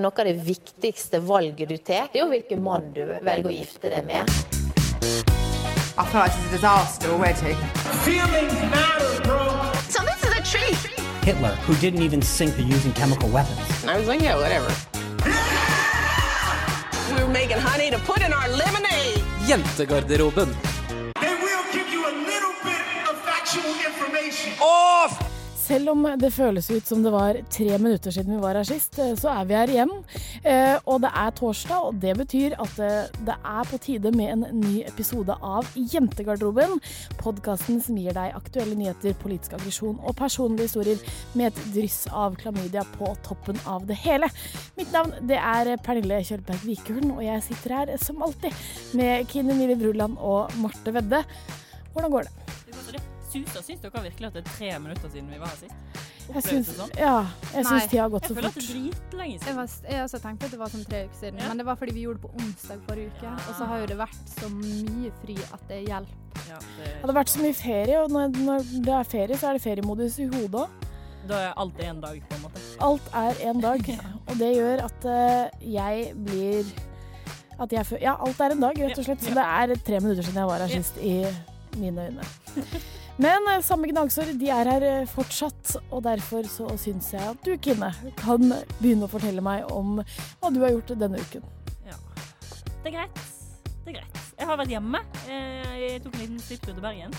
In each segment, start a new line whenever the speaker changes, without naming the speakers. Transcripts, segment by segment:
Noe av det viktigste valget du tar, det er jo hvilken mann du velger å gifte deg med.
I feel like it's a disaster already.
So this is a treat!
Hitler, who didn't even sink to using chemical weapons.
I was like, yeah, whatever. we were making honey to put in our lemonade.
Jentegarderoben.
Selv om det føles ut som det var tre minutter siden vi var her sist, eh, så er vi her igjen. Eh, Og det er torsdag, og det betyr at eh, det er på tide med en ny episode av Jentegarderoben. Podkasten som gir deg aktuelle nyheter, politisk aggresjon og personlige historier med et dryss av klamydia på toppen av det hele. Mitt navn det er Pernille Kjølberg Vikørn, og jeg sitter her som alltid med Kine Mille Bruland og Marte Vedde. Hvordan går det?
Suser. Syns dere virkelig at det er tre minutter siden vi var her sist?
Jeg syns,
sånn?
ja, jeg syns tida har gått
Jeg føler at det er dritlenge
Jeg,
siden.
var, jeg også tenkte at det var som tre uker siden,
Ja.
men det var fordi vi gjorde det på onsdag forrige uke. Og så har jo det vært så mye fri at det hjelper.
Ja,
Det
det,
hadde vært så mye ferie, og når, når det er ferie, så er det feriemodus i hodet òg.
da er alt én dag, på en måte.
Alt er én dag, og det gjør at uh, jeg blir at jeg Ja, alt er en dag, rett og slett. Så det er tre minutter siden jeg var her sist, i mine øyne. Men eh, samme gnagsår, de er her eh, fortsatt, og derfor så syns jeg at du, Kine, kan begynne å fortelle meg om hva du har gjort denne uken.
Ja. Det er greit. Det er greit. Jeg har vært hjemme. Eh, Jeg tok en liten svipptur til Bergen.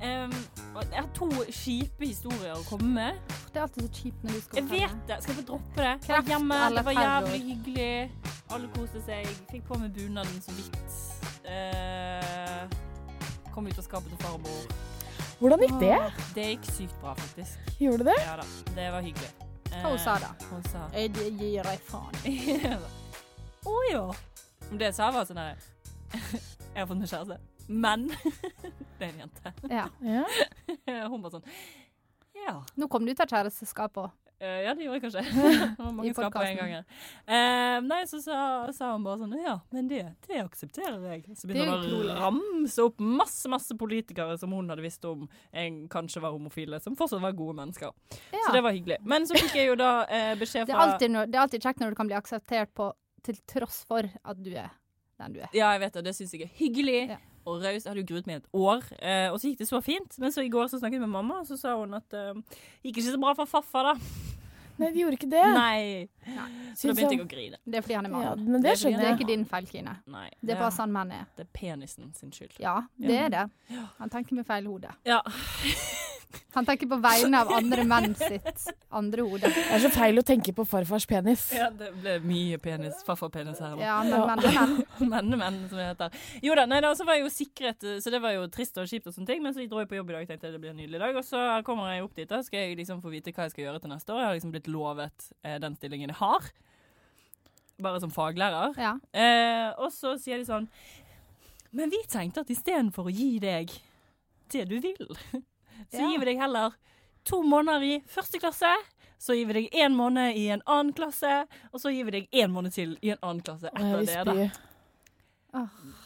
Um, jeg har to kjipe historier å komme med.
Det er alltid så kjipt når du skal
Jeg vet det. Skal jeg få droppe det? Jeg var
Kreft
hjemme, det var jævlig hyggelig. Alle koste seg. Fikk på meg bunaden så vidt. Eh, kom ut av skapet til farmor.
Hvordan gikk det?
Det gikk sykt bra, faktisk.
Gjorde det?
Ja da, det var hyggelig.
Hva hun sa da?
Hun sa
Jeg gir deg faen.
Å ja. Det jeg sa var sånn her Jeg har fått meg kjæreste. Men Det er en jente.
Ja.
Ja.
Hun bare sånn Ja.
Nå kom du ut av kjæresteskapet
Eh, ja, det gjorde jeg kanskje. Det var mange
I
skap på en gang. Eh, nei, så sa, sa hun bare sånn Ja, men det, det aksepterer jeg. Så
begynner er
hun å ramse opp masse masse politikere som hun hadde visst om en kanskje var homofile, som fortsatt var gode mennesker.
Ja.
Så det var hyggelig. Men så fikk jeg jo da uh, beskjed
Det, er
fra
alltid det er alltid kjekt når du kan bli akseptert på til tross for at du er den du er.
Ja, jeg vet det. Det syns jeg er hyggelig.
Ja.
Og raus. Jeg hadde jo gruet meg et år, eh, og så gikk det så fint. Men så i går så snakket jeg med mamma, og så sa hun at det eh, gikk ikke så bra for faffa, da.
Nei, de gjorde ikke det.
Nei. Så da begynte
jeg-
å grine.
Det er fordi han er mann.
Ja, men det
Det er
det er ikke din feil, Kine.
Nei.
Det er bare sånn menn er.
Det er penisen sin skyld.
Ja, det er det. Han tenker med feil hode.
Ja.
Han tenker på vegne av andre menn sitt andre hode.
Det er så feil å tenke på farfars penis.
ja, det ble mye penis, farfarpenis her nå.
Ja, men menn er menn.
Menn, menn, som det heter. Jo da, nei da, så var jeg jo sikret Så det var jo trist og kjipt og sånne ting, men så dro jeg på jobb i dag tenkte jeg det blir en nydelig dag. Og så kommer jeg opp dit, da skal jeg liksom få vite hva jeg skal gjøre til neste år. Jeg har liksom blitt lovet eh, den stillingen jeg har. Bare som faglærer.
Ja.
Eh, og så sier de sånn Men vi tenkte at istedenfor å gi deg det du vil, så gir vi deg heller to måneder i første klasse. Så gir vi deg én måned i en annen klasse, og så gir vi deg én måned til i en annen klasse etter det. da.
spy.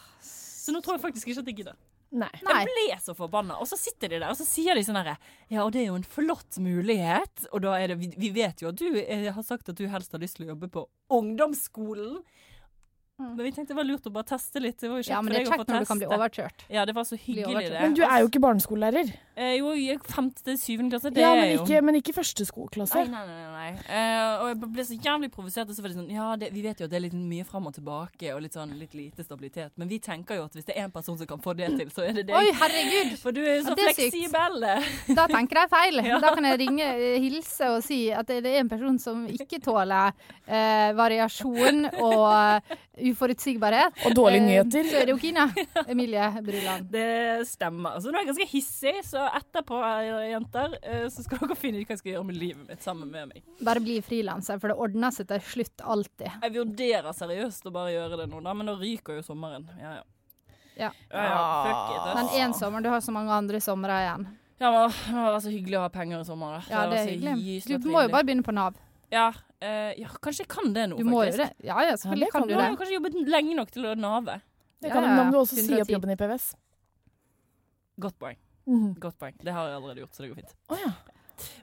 Så nå tror jeg faktisk ikke at jeg gidder.
Nei.
Jeg ble så forbanna. Og så sitter de der, og så sier de sånn herre Ja, og det er jo en flott mulighet, og da er det Vi, vi vet jo at du Jeg har sagt at du helst har lyst til å jobbe på ungdomsskolen. Men vi tenkte det var lurt å bare teste litt. Det var jo kjekt
Ja, men det er kjekt når du kan bli overkjørt.
Ja, det var så hyggelig, det.
Men du er jo ikke barneskolelærer.
Eh, jo, gikk femte til syvende klasse. Det
Ja, men ikke, men ikke første skoleklasse.
Nei, nei, nei. nei. Eh, og jeg ble så jævlig provosert. Og så var det sånn Ja, det, vi vet jo at det er litt mye fram og tilbake og litt sånn litt lite stabilitet. Men vi tenker jo at hvis det er en person som kan få det til, så er det deg.
Oi, herregud!
For du er jo så
Ja,
fleksibel.
Da tenker jeg feil.
Ja.
Da kan jeg ringe, eh, hilse og si at det er en person som ikke tåler eh, variasjon og uforutsigbarhet.
Og dårlige
Eh,
nyheter.
Så er det jo Kina. Emilie Bruland.
Det stemmer. Så nå er jeg ganske hissig, så etterpå, eh, jenter, eh, så skal dere finne ut hva jeg skal gjøre med livet mitt sammen med meg.
Bare bli frilanser, for det ordner seg til slutt alltid.
Jeg vurderer seriøst å bare gjøre det nå, da, men da ryker jo sommeren. Ja, ja.
Ja.
ja, ja fuck it. ass.
Men én sommer, du har så mange andre somre igjen.
Ja, men det var så hyggelig å ha penger i sommer. da.
Ja, det er hyggelig. Du må jo bare begynne på Nav.
Ja, eh, ja, kanskje jeg kan det nå,
Du må jo
gjøre
det. Ja, ja, selvfølgelig
Ja,
kan
kan
du
det.
det.
har kanskje jobbet lenge nok til å nave.
Det kan,
ja,
Da
ja.
men du også si opp
110.
jobben i PVS.
Godt poeng.
Mhm.
Godt poeng. Det har jeg allerede gjort, så det går fint.
Å ja.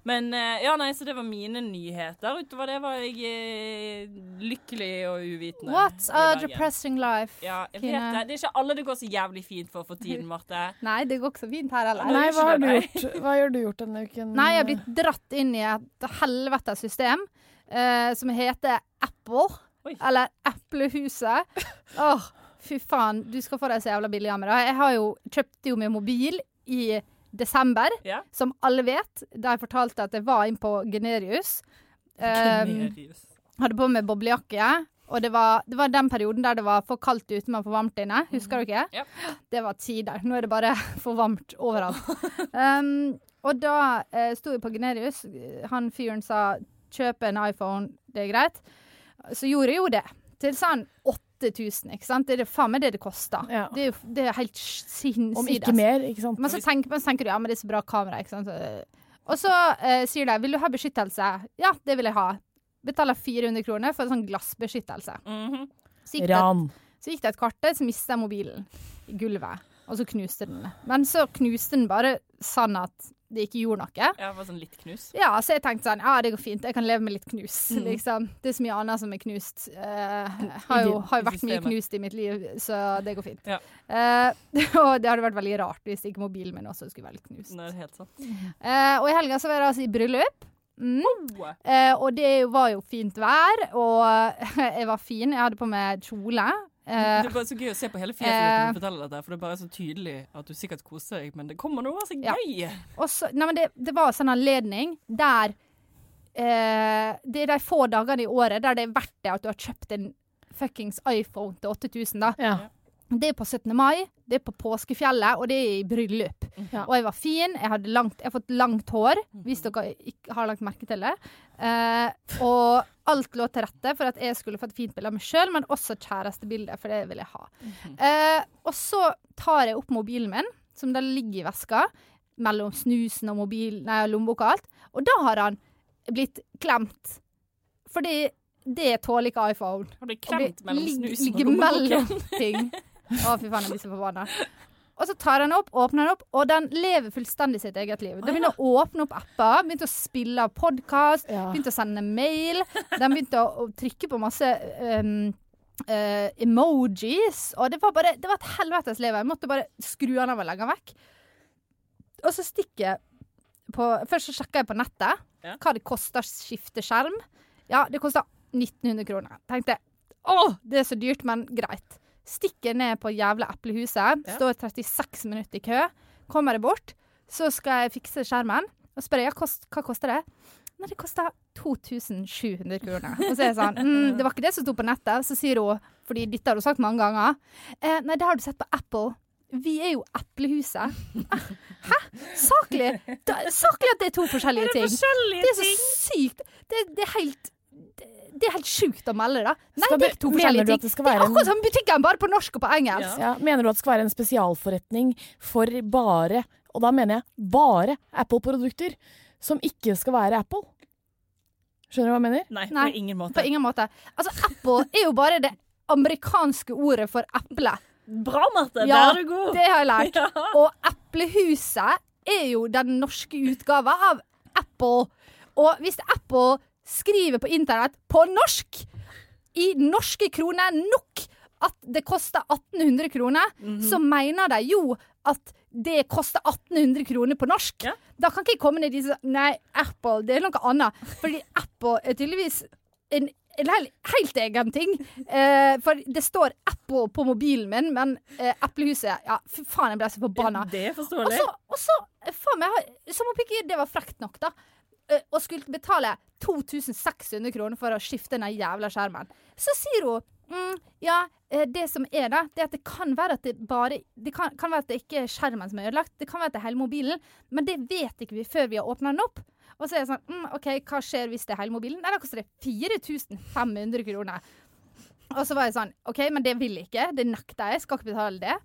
Men eh, ja, nei, så det var mine nyheter. Utover det var jeg eh, lykkelig og uvitende.
What
i
a
Bergen.
depressing life?
Ja, jeg
Kine?
vet det. Det er ikke alle det går så jævlig fint for for tiden, Marte.
Nei, det går ikke så fint her heller.
Nei, hva har du gjort? Hva har du gjort denne uken?
Nei, jeg har blitt dratt inn i et helvetes system eh, som heter Apple.
Oi.
Eller Eplehuset. Åh, fy faen. Du skal få deg så jævla billig av meg. da. Jeg har jo kjøpte jo med mobil i desember,
yeah.
som alle vet. Da jeg fortalte at jeg var inn på Generius. Eh,
Generius.
hadde på meg boblejakke. Og det var, det var den perioden der det var for kaldt ute, men for varmt inne. Husker dere?
Ja.
Det var tider. Nå er det bare for varmt overalt. um, og da uh, sto jeg på Generius. Han fyren sa 'kjøp en iPhone, det er greit'. Så gjorde jeg jo det. Til sånn 8000, ikke sant. Det er det faen meg det det koster.
Ja.
Det, er jo, det er helt sinnssykt.
Om ikke mer, ikke sant?
Men så tenker, men så tenker du ja, men det er så bra kamera. Ikke sant? Og så eh, sier de vil du ha beskyttelse. Ja, det vil jeg ha. Betaler 400 kroner for en sånn glassbeskyttelse.
Mhm.
Så gikk,
Ran.
så gikk det et kvarter, så mista jeg mobilen i gulvet. Og så knuste den. Men så knuste den bare sånn at det ikke gjorde noe.
Ja, bare sånn litt knus.
Ja, så jeg tenkte sånn, ja det går fint, jeg kan leve med litt knus,
Mm.
liksom. Det er så mye annet som er knust. Uh, har, jo, har jo vært mye knust i mitt liv, så det går fint.
Ja.
Uh, og det hadde vært veldig rart hvis ikke mobilen min også skulle være litt knust.
Er helt sant.
Uh, og i helga så var jeg altså i bryllup. Mm.
Oh.
Uh, og det var jo fint vær, og jeg var fin. Jeg hadde på meg kjole. Eh,
det er bare så gøy å se på hele fjeset
eh,
ditt når du forteller dette, for det er bare så tydelig at du sikkert koser deg, men det kommer noe så
Ja.
gøy.
og så, nei, men det, det var en sånn anledning der uh, Det er de få dagene i året der det er verdt det at du har kjøpt en fuckings iPhone til 8000, da.
Ja.
Det er på 17. mai, det er på påskefjellet, og det er i bryllup.
Ja.
Og jeg var fin, jeg langt, jeg har fått langt hår, hvis dere ikke har lagt merke til det. Eh, og alt lå til rette for at jeg skulle få et fint bilde av meg sjøl, men også kjærestebilde, for det vil jeg ha. Eh, og så tar jeg opp mobilen min, som da ligger i veska, mellom snusen og mobil, nei, lommeboka og alt, og da har han blitt klemt. Fordi det tåler ikke iPhone.
Har
blitt
klemt mellom snusen og
ligger mellom
lommeboken?
ting. Å, fy faen, jeg blir så forbanna. Og så tar han opp, åpner den opp, og den lever fullstendig sitt eget liv. Den begynte å åpne opp apper, begynte å spille av podkast,
Ja.
begynte å sende mail. Den begynte å, å trykke på masse um, uh, emojis, og det var bare Det var et helvetes liv. Jeg måtte bare skru den av og legge den vekk. Og så stikker jeg på Først så sjekker jeg på nettet
Ja.
hva det koster å skifte skjerm. Ja, det koster 1900 kroner. Tenkte å, det er så dyrt, men greit. Stikker ned på jævla Eplehuset.
Ja.
Står 36 minutter i kø. Kommer jeg bort, så skal jeg fikse skjermen. Og spør jeg, ja, kost, hva koster det? Nei, det koster 2700 kroner. Og så er jeg sånn mm, Det var ikke det som sto på nettet. Så sier hun, fordi dette har hun sagt mange ganger, eh, nei, det har du sett på Apple. Vi er jo Eplehuset. Hæ? Saklig? Da, saklig at det er to forskjellige ting.
Forskjellige
Det er så
ting.
sykt. Det, det er helt det, det er helt sjukt å melde, da. Nei,
Skal
det er
det-
to forskjellige ting.
det
Det er akkurat som butikken, bare på norsk og på engelsk.
Ja. Mener du at det skal være en spesialforretning for bare, og da mener jeg bare Apple-produkter, som ikke skal være Apple? Skjønner du hva jeg mener?
Nei,
Nei,
på ingen måte.
På ingen måte. Altså, Apple er jo bare det amerikanske ordet for eple.
Bra, Marte.
Ja,
Der er du god.
Det har jeg lært.
Ja.
Og Eplehuset er jo den norske utgava av Apple. Og hvis Apple skriver på internett på norsk, i norske kroner nok, at det koster 1800 kroner,
Mhm.
så mener de jo at det koster 1800 kroner på norsk.
Ja.
Da kan ikke jeg komme ned i si Nei, Apple, det er noe annet. Fordi Apple er tydeligvis en, en helt, egen ting. Eh, for det står Apple på mobilen min, men eh, Eplehuset Ja, fy faen, jeg ble så forbanna.
Det er
Og
forståelig.
og så eh, faen meg, som om ikke det var frekt nok, da. Eh, Og skulle betale 2600 kroner for å skifte den jævla skjermen. Så sier hun mm, ja, eh, det som er da, det er at det kan være at det bare Det kan, kan være at det ikke er skjermen som er ødelagt, det kan være at det er hele mobilen, men det vet ikke vi før vi har åpna den opp. Og så er jeg sånn mm, OK, hva skjer hvis det er hele mobilen? Nei, da koster det 4500 kroner. Og så var jeg sånn OK, men det vil jeg ikke. Det nekter jeg. Skal ikke betale det.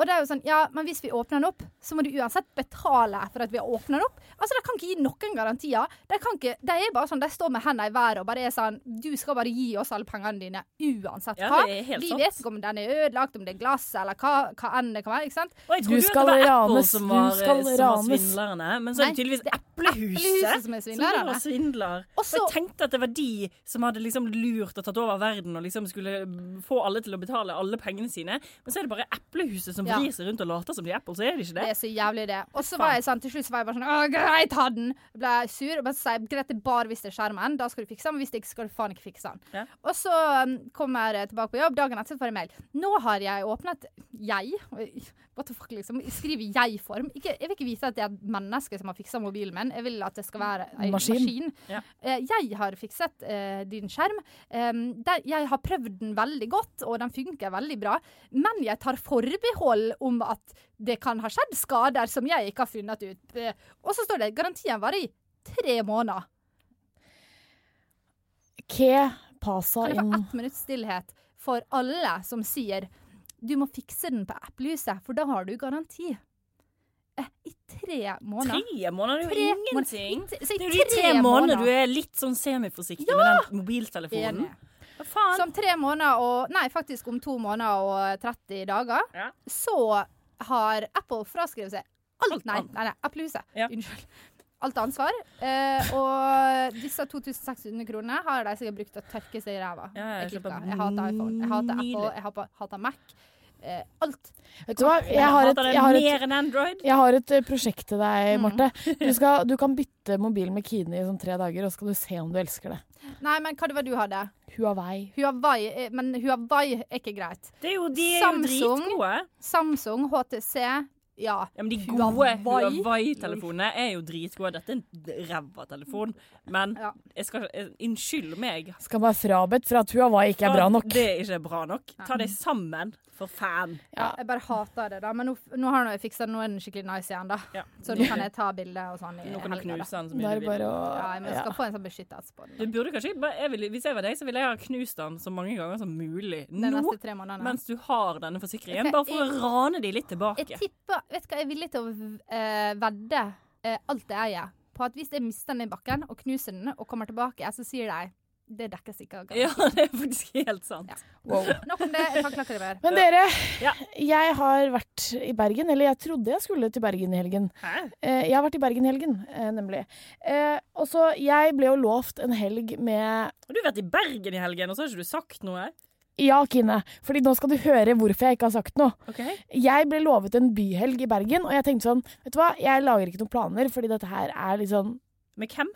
Og det er jo sånn, ja, men hvis vi åpner den opp, så må du uansett betale for at vi har åpna den opp. Altså, De kan ikke gi noen garantier. De, kan ikke, de er bare sånn, de står med hendene i været og bare er sånn Du skal bare gi oss alle pengene dine uansett
Ja,
hva.
det er
vi
sant.
vet ikke om den er ødelagt, om det er glass eller hva, hva enn det kan være. ikke sant?
Og jeg
Du skal
det var Apple
som
som
du
var,
skal
som var svindlerne. Men så er det
Nei,
tydeligvis
det er
Eplehuset,
som er
som
svindlerne.
var svindler.
Og
Og jeg tenkte at det var de som hadde liksom lurt og tatt over verden og liksom skulle få alle til å betale alle pengene sine. Men så er det bare Eplehuset som
Ja.
vrir seg rundt og later som de er Apple, så er det ikke
Det
det.
er så jævlig, det. Og så var jeg sånn, til slutt så var jeg bare sånn Å, greit, ha den! Jeg ble sur. Og bare så sa jeg greit, det er bare hvis det er skjermen. Da skal du fikse den. Men hvis det ikke, skal du faen ikke fikse den.
Ja.
Og så um, kommer jeg tilbake på jobb. Dagen etter får jeg mail. Nå har jeg åpnet Jeg. What the fuck, liksom. Skriv i jeg-form. Jeg vil ikke vite at det er et menneske som har fiksa mobilen min. Jeg vil at det skal være en
Maskin.
maskin.
Ja.
Eh, jeg har fikset uh, din skjerm. Um, der, jeg har prøvd den veldig godt, og den funker veldig bra. Men jeg tar forbehold om at det kan ha skjedd skader som jeg ikke har funnet ut. Eh, og så står det garantien varer i tre måneder.
hva passer
Kan det
inn
få ett minutts stillhet for alle som sier du må fikse den på Applehuset, for da har du garanti. Eh, I tre måneder.
Tre måneder er jo
Tre
ingenting.
måneder. I- så i
Det er jo de tre
tre måneder.
du er litt sånn semiforsiktig med den mobiltelefonen.
Enig.
Faen?
Så om tre måneder og Nei, faktisk om to måneder og 30 dager,
Ja.
så har Apple fraskrevet seg alt
Alt
Nei, nei, nei Applehuset.
Ja.
Unnskyld. Alt ansvar. Eh, og disse 2600 kronene har de sikkert brukt til å tørke seg i ræva.
Ja, jeg
jeg, jeg hater iPhone. Jeg hater. Apple. Jeg hater, hater Mac. Eh, alt.
Vet du hva, jeg har et, jeg har et,
mer enn Android?
jeg har et eh, prosjekt til deg,
Mm.
Marte. Du, skal, du kan bytte mobil med Kine i sånn tre dager, og så skal du se om du elsker det.
Nei, men hva det var du hadde?
Huawei.
Huawei. eh, Men Huawei er ikke greit.
Det er jo, de er jo
Samsung.
dritgode.
Samsung, HTC, ja.
Ja, men de gode
Huawei.
Huawei-telefonene er jo dritgode. Dette er en ræva telefon. Men
Ja.
jeg skal, eh, unnskyld meg.
Skal være frabedt for at Huawei ikke er bra nok.
Det er ikke bra nok. Ta deg sammen, for faen.
Ja.
Jeg bare hater det, da. Men nå, nå har jeg fiksa det, nå er den skikkelig nice igjen, da.
Ja.
Så nå kan jeg ta bilde og sånn i
Nå kan du knuse den så mye du vil.
å
Ja, men jeg skal
ja.
få en sånn beskyttelse på
Du burde kanskje, bare- jeg vil, Hvis jeg var deg, så ville jeg ha knust den så mange ganger som mulig. Nå,
neste tre månedene.
mens du har denne forsikringen. Bare for å rane de litt
Jeg
tilbake.
tipper Vet du hva, jeg er villig til å uh, vedde uh, alt jeg eier, på at hvis jeg mister den i bakken og knuser den og kommer tilbake, så sier de det dekkes ikke av
Ja, det er faktisk helt sant.
Ja.
Wow.
Nok om det. Jeg det mer.
Men dere,
Ja.
jeg har vært i Bergen. Eller jeg trodde jeg skulle til Bergen i helgen.
Hæ?
Eh, jeg har vært i Bergen i helgen, eh, nemlig. Eh, og så, jeg ble jo lovt en helg med
Du Har vært i Bergen i helgen, og så har ikke du sagt noe?
Ja, Kine. Fordi nå skal du høre hvorfor jeg ikke har sagt noe.
OK?
Jeg ble lovet en byhelg i Bergen, og jeg tenkte sånn Vet du hva, jeg lager ikke noen planer, fordi dette her er litt sånn
Med hvem?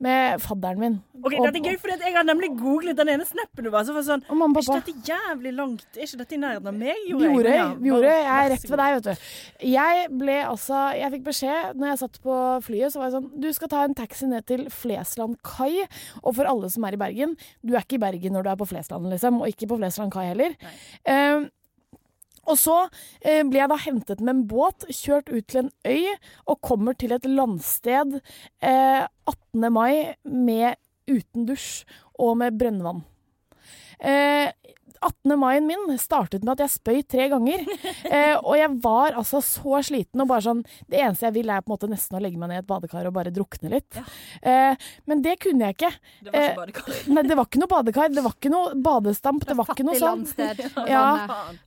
Med fadderen min.
Ok,
Og-
Dette er gøy, for jeg har nemlig googlet den ene snappen du var. Så var det sånn
Og mamma
Er ikke dette jævlig langt? Er ikke dette i nærheten av meg?
Bjorøy.
Ja,
vi
gjorde,
Jeg er rett ved deg, vet du. Jeg ble altså Jeg fikk beskjed når jeg satt på flyet, så var jeg sånn Du skal ta en taxi ned til Flesland kai. Og for alle som er i Bergen Du er ikke i Bergen når du er på Flesland, liksom. Og ikke på Flesland kai heller. Eh, og så eh, ble jeg da hentet med en båt, kjørt ut til en øy, og kommer til et landsted eh, 18. mai med uten dusj og med brønnvann. Eh, 18. maien min startet med at jeg spøy tre ganger. Eh, og jeg var altså så sliten og bare sånn Det eneste jeg vil, er på en måte nesten å legge meg ned i et badekar og bare drukne litt. Eh, men det kunne jeg ikke.
Det var
Eh,
ikke badekar.
Nei, det var ikke noe badekar, det var ikke noe badestamp, det var ikke noe sånn. Ja.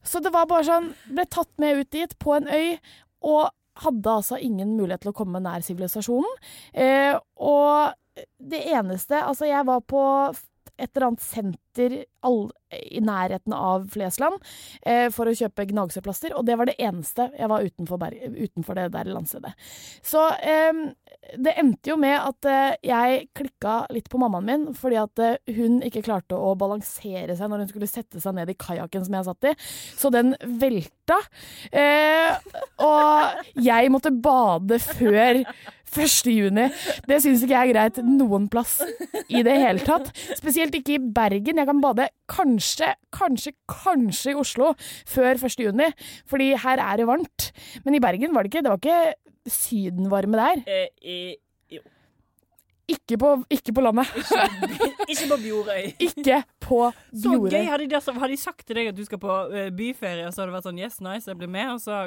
Så det var bare sånn Ble tatt med ut dit på en øy, og hadde altså ingen mulighet til å komme nær sivilisasjonen. Eh, og det eneste Altså, jeg var på et eller annet senter all, i nærheten av Flesland eh, for å kjøpe gnagsårplaster, og det var det eneste jeg var utenfor, utenfor det der landstedet. Så eh, det endte jo med at eh, jeg klikka litt på mammaen min, fordi at eh, hun ikke klarte å balansere seg når hun skulle sette seg ned i kajakken som jeg satt i, så den velta. Eh, og jeg måtte bade før 1. juni. Det syns ikke jeg er greit noen plass i det hele tatt. Spesielt ikke i Bergen. Jeg kan bade kanskje, kanskje, kanskje i Oslo før 1. juni, fordi her er det varmt. Men i Bergen var det ikke. Det var ikke sydenvarme der.
Eh.
Ikke på, ikke på landet.
Ikke på Bjorøy.
Ikke på
Så gøy!
Bjorøy.
Hadde de, altså, hadde de sagt til deg at du skal på eh, byferie, og så hadde det vært sånn Yes, nice, jeg blir med, og så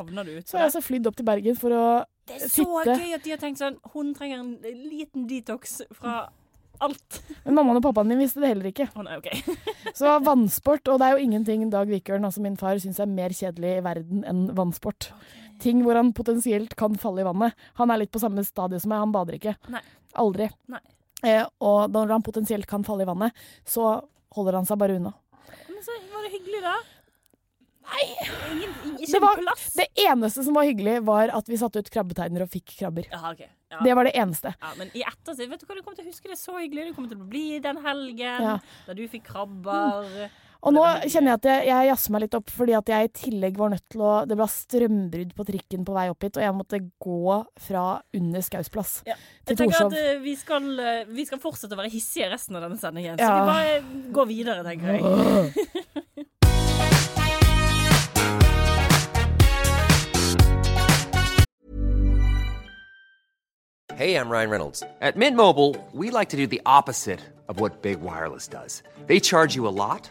havner du ut.
Så har jeg altså flydd opp til Bergen for å
Det er så
sitte
gøy at de har tenkt sånn Hun trenger en liten detox fra alt.
Men mammaen og pappaen min visste det heller ikke.
Oh, nei, OK.
Så vannsport, og det er jo ingenting Dag Vikørn, altså min far, syns er mer kjedelig i verden enn vannsport. Ting hvor han potensielt kan falle i vannet. Han er litt på samme stadie som meg, han bader ikke.
Nei.
Aldri.
Nei.
Eh, og når han potensielt kan falle i vannet, så holder han seg bare unna.
Men så var det hyggelig, da. Nei Ingen, ingen
Det, var, det eneste som var hyggelig, var at vi satte ut krabbeteiner og fikk krabber.
Aha, okay. Ja.
Det var det eneste.
Ja, men i ettertid, vet du hva, du kommer til å huske det så hyggelig. Du kommer til å bli den helgen
Ja.
da du fikk krabber.
Og nå kjenner jeg at jeg, jeg jazzer meg litt opp, fordi at jeg i tillegg var nødt til å Det ble strømbrudd på trikken på vei opp hit, og jeg måtte gå fra under Skaus plass
Ja.
til
Jeg tenker
Torshov.
at eh, vi, skal, eh, vi skal fortsette å være hissige resten av denne sendingen. Så
Ja.
vi bare går videre, tenker jeg.
Hey, I'm Ryan Reynolds. At Mint Mobile, we like to do the opposite of what Big Wireless does. They charge you a lot,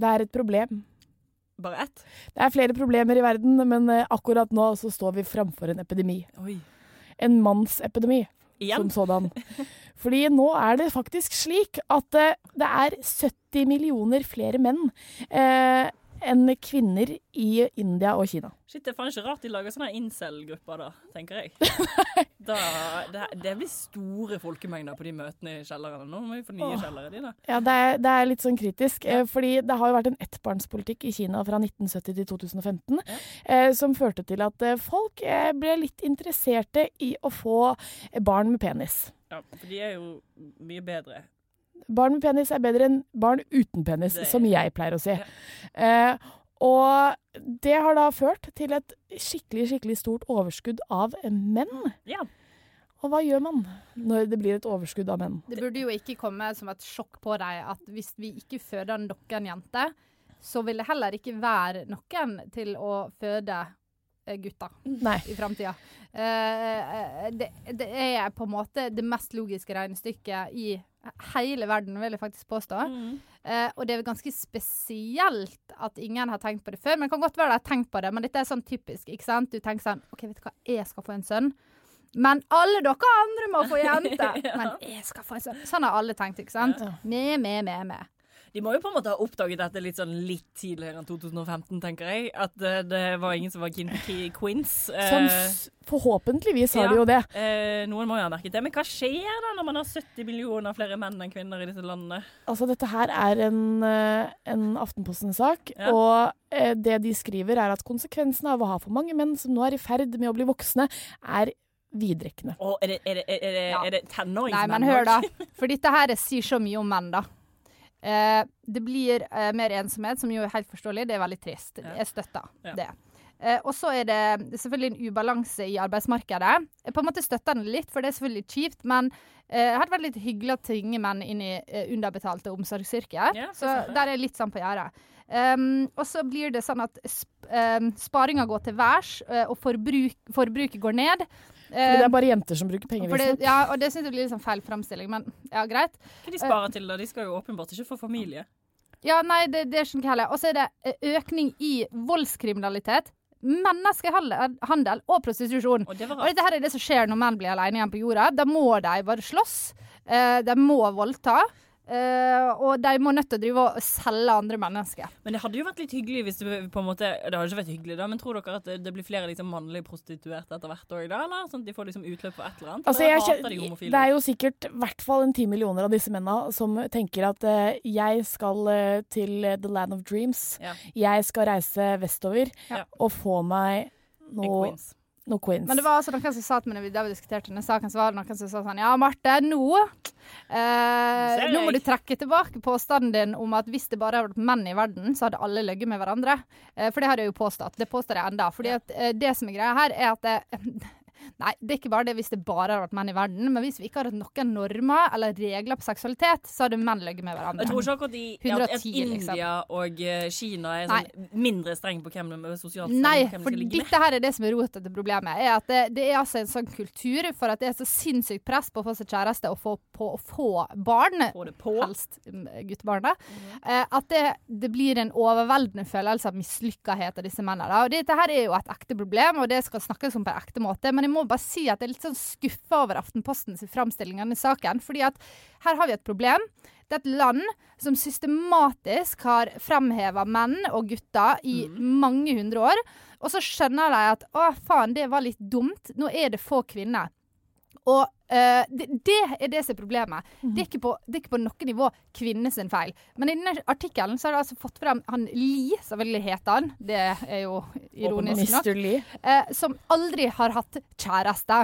Det er et problem.
Bare ett?
Det er flere problemer i verden, men eh, akkurat nå så står vi framfor en epidemi.
Oi.
En mannsepidemi.
Igjen?
Som sådan. Fordi nå er det faktisk slik at eh, det er 70 millioner flere menn eh, enn kvinner i India og Kina.
Shit, det er faen ikke rart de lager sånne incel-grupper, da, tenker jeg. Da, det, det blir store folkemengder på de møtene i kjellerne. Nå må vi få nye
Åh.
kjellere, de, da.
Ja, det er, det er litt sånn kritisk. Ja. fordi det har jo vært en ettbarnspolitikk i Kina fra 1970 til 2015 eh, som førte til at eh, folk eh, ble litt interesserte i å få eh, barn med penis.
Ja, for de er jo mye bedre.
Barn med penis er bedre enn barn uten penis,
Det-
som jeg pleier å si. Eh, og det har da ført til et skikkelig, skikkelig stort overskudd av menn.
Ja.
Og hva gjør man når det blir et overskudd av menn?
Det burde jo ikke komme som et sjokk på deg at hvis vi ikke føder noen jenter, så vil det heller ikke være noen til å føde eh, gutter
Nei.
i framtida. Uh, det, det er på en måte det mest logiske regnestykket i hele verden, vil jeg faktisk påstå. Eh, og det er ganske spesielt at ingen har tenkt på det før. Men det kan godt være de har tenkt på det, men dette er sånn typisk. ikke sant? Du tenker sånn OK, vet du hva, jeg skal få en sønn. Men alle dere andre må få jente.
Ja.
Men jeg skal få en sønn. Sånn har alle tenkt, ikke sant? Med, med, med, med.
De må jo på en måte ha oppdaget dette litt sånn litt tidligere enn 2015, tenker jeg. At uh, det var ingen som var keen på queens. Eh,
Sånn forhåpentligvis har
ja,
de jo det.
Uh, noen må jo ha merket det. Men hva skjer da når man har 70 millioner flere menn enn kvinner i disse landene?
Altså, dette her er en, eh, en Aftenposten-sak,
Ja.
og det de skriver er at konsekvensene av å ha for mange menn som nå er i ferd med å bli voksne, er vidrekkende.
Og er det, er det, er det, er det tenåringsmenn?
Nei, men hør, da. For dette her sier så mye om menn, da. Eh, det blir eh, mer ensomhet, som jo er helt forståelig. Det er veldig trist. Jeg støtter
Ja.
det. Eh, og så er det selvfølgelig en ubalanse i arbeidsmarkedet. Jeg på en måte støtter den litt, for det er selvfølgelig kjipt, men eh, det hadde vært litt hyggelig å tvinge menn inn i eh, underbetalte omsorgsyrker.
Ja,
så der er jeg litt sånn på gjerdet. Um, og så blir det sånn at sp um, sparinga går til værs, eh, og forbruk, forbruket går ned.
Fordi det er bare jenter som bruker penger,
det, ja, og det syns jeg blir litt sånn feil framstilling, men ja, greit.
Hva de sparer til, da? De skal jo åpenbart ikke få familie.
Ja, nei, det, det skjønner ikke jeg heller. Og så er det eh, økning i voldskriminalitet. Menneskehandel og prostitusjon.
Og det
Og dette her er det som skjer når menn blir alene igjen på jorda. Da må de bare slåss. Eh, de må voldta. Eh, og de må nødt til å drive og selge andre mennesker.
Men det hadde jo vært litt hyggelig hvis du på en måte Det hadde ikke vært hyggelig, da, men tror dere at det, det blir flere liksom mannlige prostituerte etter hvert òg, da? Eller sånn at de får liksom utløp for et eller annet?
Altså, jeg,
de
det er jo sikkert i hvert fall en ti millioner av disse mennene som tenker at uh, jeg skal uh, til the land of dreams.
Ja.
Jeg skal reise vestover
Ja.
og få meg noe Noe queens.
Men det var altså noen som sa til meg da vi diskuterte denne saken, så var det noen som sa sånn Ja, Marte, nå eh, Nå må du trekke tilbake påstanden din om at hvis det bare hadde vært menn i verden, så hadde alle løyet med hverandre. Eh, for det har jeg jo påstått. Det påstår jeg enda. Fordi at eh, det som er greia her, er at det, Nei, det er ikke bare det hvis det bare hadde vært menn i verden, men hvis vi ikke hadde hatt noen normer eller regler på seksualitet, så hadde menn løyet med hverandre.
Jeg tror ikke akkurat i, at, at
India liksom.
Og eh, Kina er sånn mindre strenge på hvem de er sosialt
Nei,
hvem de
for dette her er det som er rotet til problemet. Er at det, det er altså en sånn kultur for at det er så sinnssykt press på å få seg kjæreste og få, på å få barn, helst mm, guttebarnet, eh, at det, det blir en overveldende følelse av mislykkethet av disse mennene. Og dette her er jo et ekte problem, og det skal snakkes om på en ekte måte. Men jeg må bare si at jeg er litt sånn skuffa over Aftenpostens framstilling av denne saken. fordi at her har vi et problem. Det er et land som systematisk har fremheva menn og gutter i mange hundre år. Og så skjønner de at å, faen, det var litt dumt. Nå er det få kvinner. Og eh, det, det er det som er problemet. Det, er ikke på, det er ikke på noe nivå kvinnes feil. Men i denne artikkelen så har de altså fått frem han Lee, selvfølgelig heter han. Det er jo ironisk nok. Eh, som aldri har hatt kjæreste.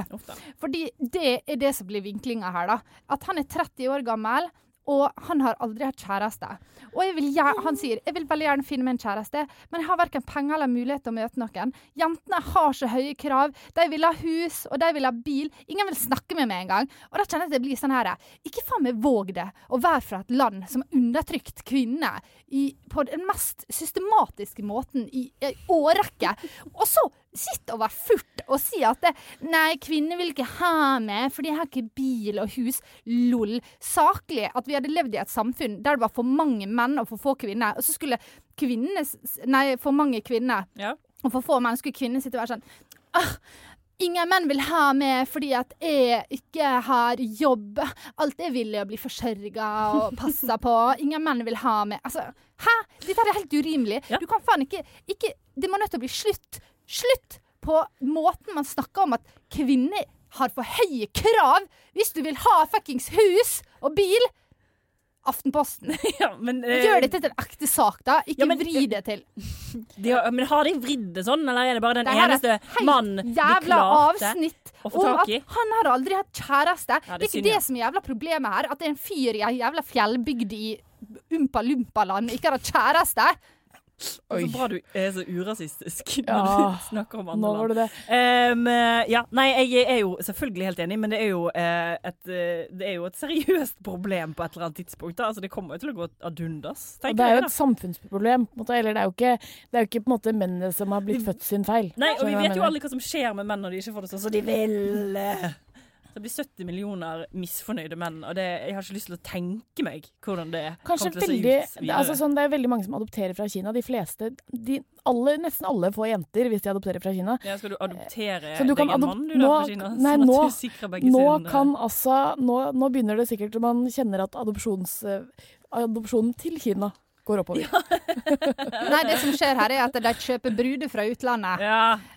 Fordi det er det som blir vinklinga her, da. At han er 30 år gammel. Og han har aldri hatt kjæreste. Og vil han sier jeg vil veldig gjerne finne meg en kjæreste, men jeg har verken penger eller mulighet til å møte noen. Jentene har så høye krav. De vil ha hus, og de vil ha bil. Ingen vil snakke med meg engang. Og da kjenner jeg at det blir sånn her Ikke faen meg våg det å være fra et land som har undertrykt kvinner i, på den mest systematiske måten i en årrekke. Og så sitte og være furt og si at det, nei, kvinner vil ikke ha meg, for de har ikke bil og hus. Lol. Saklig at vi hadde levd i et samfunn der det var for mange menn og for få kvinner, og så skulle kvinnene Nei, for mange kvinner og for få menn skulle kvinner sitte og være sånn ah, Ingen menn vil ha meg fordi at jeg ikke har jobb. Alt jeg vil er å bli forsørga og passa på. Ingen menn vil ha meg. Altså, hæ? Dette er helt urimelig. Du kan faen ikke, ikke Det må nødt til å bli slutt. Slutt på måten man snakker om at kvinner har for høye krav hvis du vil ha fuckings hus og bil. Aftenposten.
Ja, men, eh,
Gjør dette til en ekte sak, da. Ikke
Ja, men-
vri det til
De har, men har de vridd det sånn, eller er det bare den
Det
eneste
helt
de klarte
avsnitt
å få
om at han har aldri hatt kjæreste.
Ja,
det,
det
er ikke det som er jævla problemet her. At det er en fyr i ei jævla fjellbygd i Umpa-Lumpa-land ikke har hatt kjæreste.
Så bra du er så urasistisk når
Ja,
du snakker om andre land.
det.
Em, eh, ja, nei, jeg er jo selvfølgelig helt enig, men det er jo, uh, et, eh, det er jo et seriøst problem på et eller annet tidspunkt. Da. Altså, det kommer jo til å gå ad undas.
Det er jo et samfunnsproblem. på måte. Eller det er jo ikke, det er jo ikke på en måte mennene som har blitt født sin feil.
Nei, og vi vet jo aldri hva som skjer med menn når de ikke får det sånn som de vil. Det blir 70 millioner misfornøyde menn, og det, jeg har ikke lyst til å tenke meg hvordan det
Kanskje
kommer til å se ut
altså sånn, Det er veldig mange som adopterer fra Kina. De fleste, de, alle, Nesten alle får jenter hvis de adopterer fra Kina.
ja, skal du adoptere
Så du
deg en
adop-
mann, du, da, fra Kina?
nei,
sånn at
nå,
du sikrer begge
nå
sine-
kan altså nå, nå begynner det sikkert Man kjenner at eh, adopsjonen til Kina går oppover.
Nei, det som skjer her, er at de kjøper bruder fra utlandet.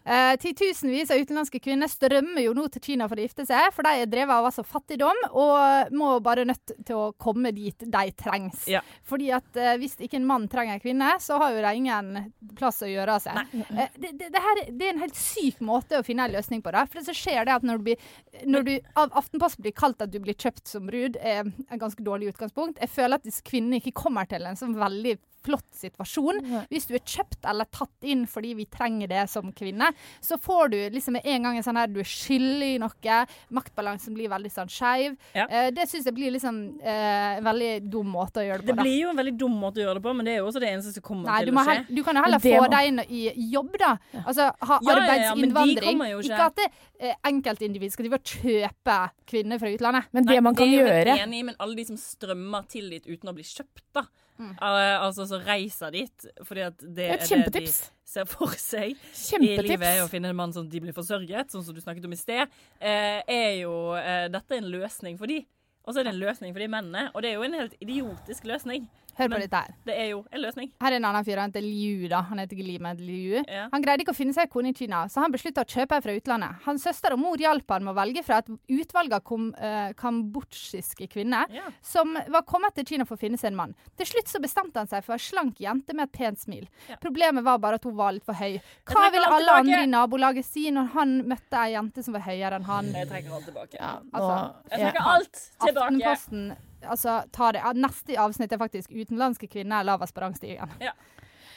Eh, titusenvis av utenlandske kvinner strømmer jo nå til Kina for å gifte seg, for de er drevet av altså fattigdom og må bare nødt til å komme dit de trengs. Fordi at eh, hvis ikke en mann trenger en kvinne, så har jo de ingen plass å gjøre av seg. Eh, det, det, det, her, det er en helt syk måte å finne en løsning på det. For det som skjer, det at når du, blir, når du av Aftenposten blir kalt at du blir kjøpt som brud, er et ganske dårlig utgangspunkt. Jeg føler at disse kvinnene ikke kommer til en sånn veldig flott situasjon. Hvis du er kjøpt eller tatt inn fordi vi trenger det som kvinne, så får du liksom en gang en sånn her du er skyldig i noe. Maktbalansen blir veldig sånn skeiv.
Ja.
Eh, det syns jeg blir liksom eh, en veldig dum måte å gjøre det
Det
på. da.
blir jo en veldig dum måte å gjøre det på, men det er jo også det eneste som kommer
Nei,
til å skje.
du kan jo heller få
må-
deg inn i jobb, da. Altså ha
Ja, ja, ja, men de
arbeidsinnvandring.
ikke.
ikke at det, eh, enkeltindivid skal drive og kjøpe kvinner fra utlandet.
Men det man kan
det er jeg jo
gjøre
enig men alle de som strømmer til dit uten å bli kjøpt, da.
Mm.
Altså så reiser dit fordi at det
Et
er det de ser for seg i livet, å finne en mann som de blir forsørget, sånn som du snakket om i sted, eh, er jo eh, Dette er en løsning for de. Og så er det en løsning for de mennene, og det er jo en helt idiotisk løsning.
Hør på
Men
dette her.
Det er jo en løsning.
Her er en annen fyr, han heter Liu, da. Han heter ikke Li, men Liu.
Ja.
Han greide ikke å finne seg kone i Kina, så han beslutta å kjøpe ei fra utlandet. Hans søster og mor hjalp han med å velge fra et utvalg av kom, eh, kambodsjiske kvinner
Ja.
som var kommet til Kina for å finne seg en mann. Til slutt så bestemte han seg for ei slank jente med et pent smil.
Ja.
Problemet var bare at hun var litt for høy. Hva ville alle
tilbake.
andre i nabolaget si når han møtte ei jente som var høyere enn han?
Jeg trekker alt tilbake.
Altså,
Jeg
jeg,
trekker alt tilbake.
Aftenposten altså, ta det. Neste avsnitt er faktisk 'Utenlandske kvinner lav rangstigen'.
Ja.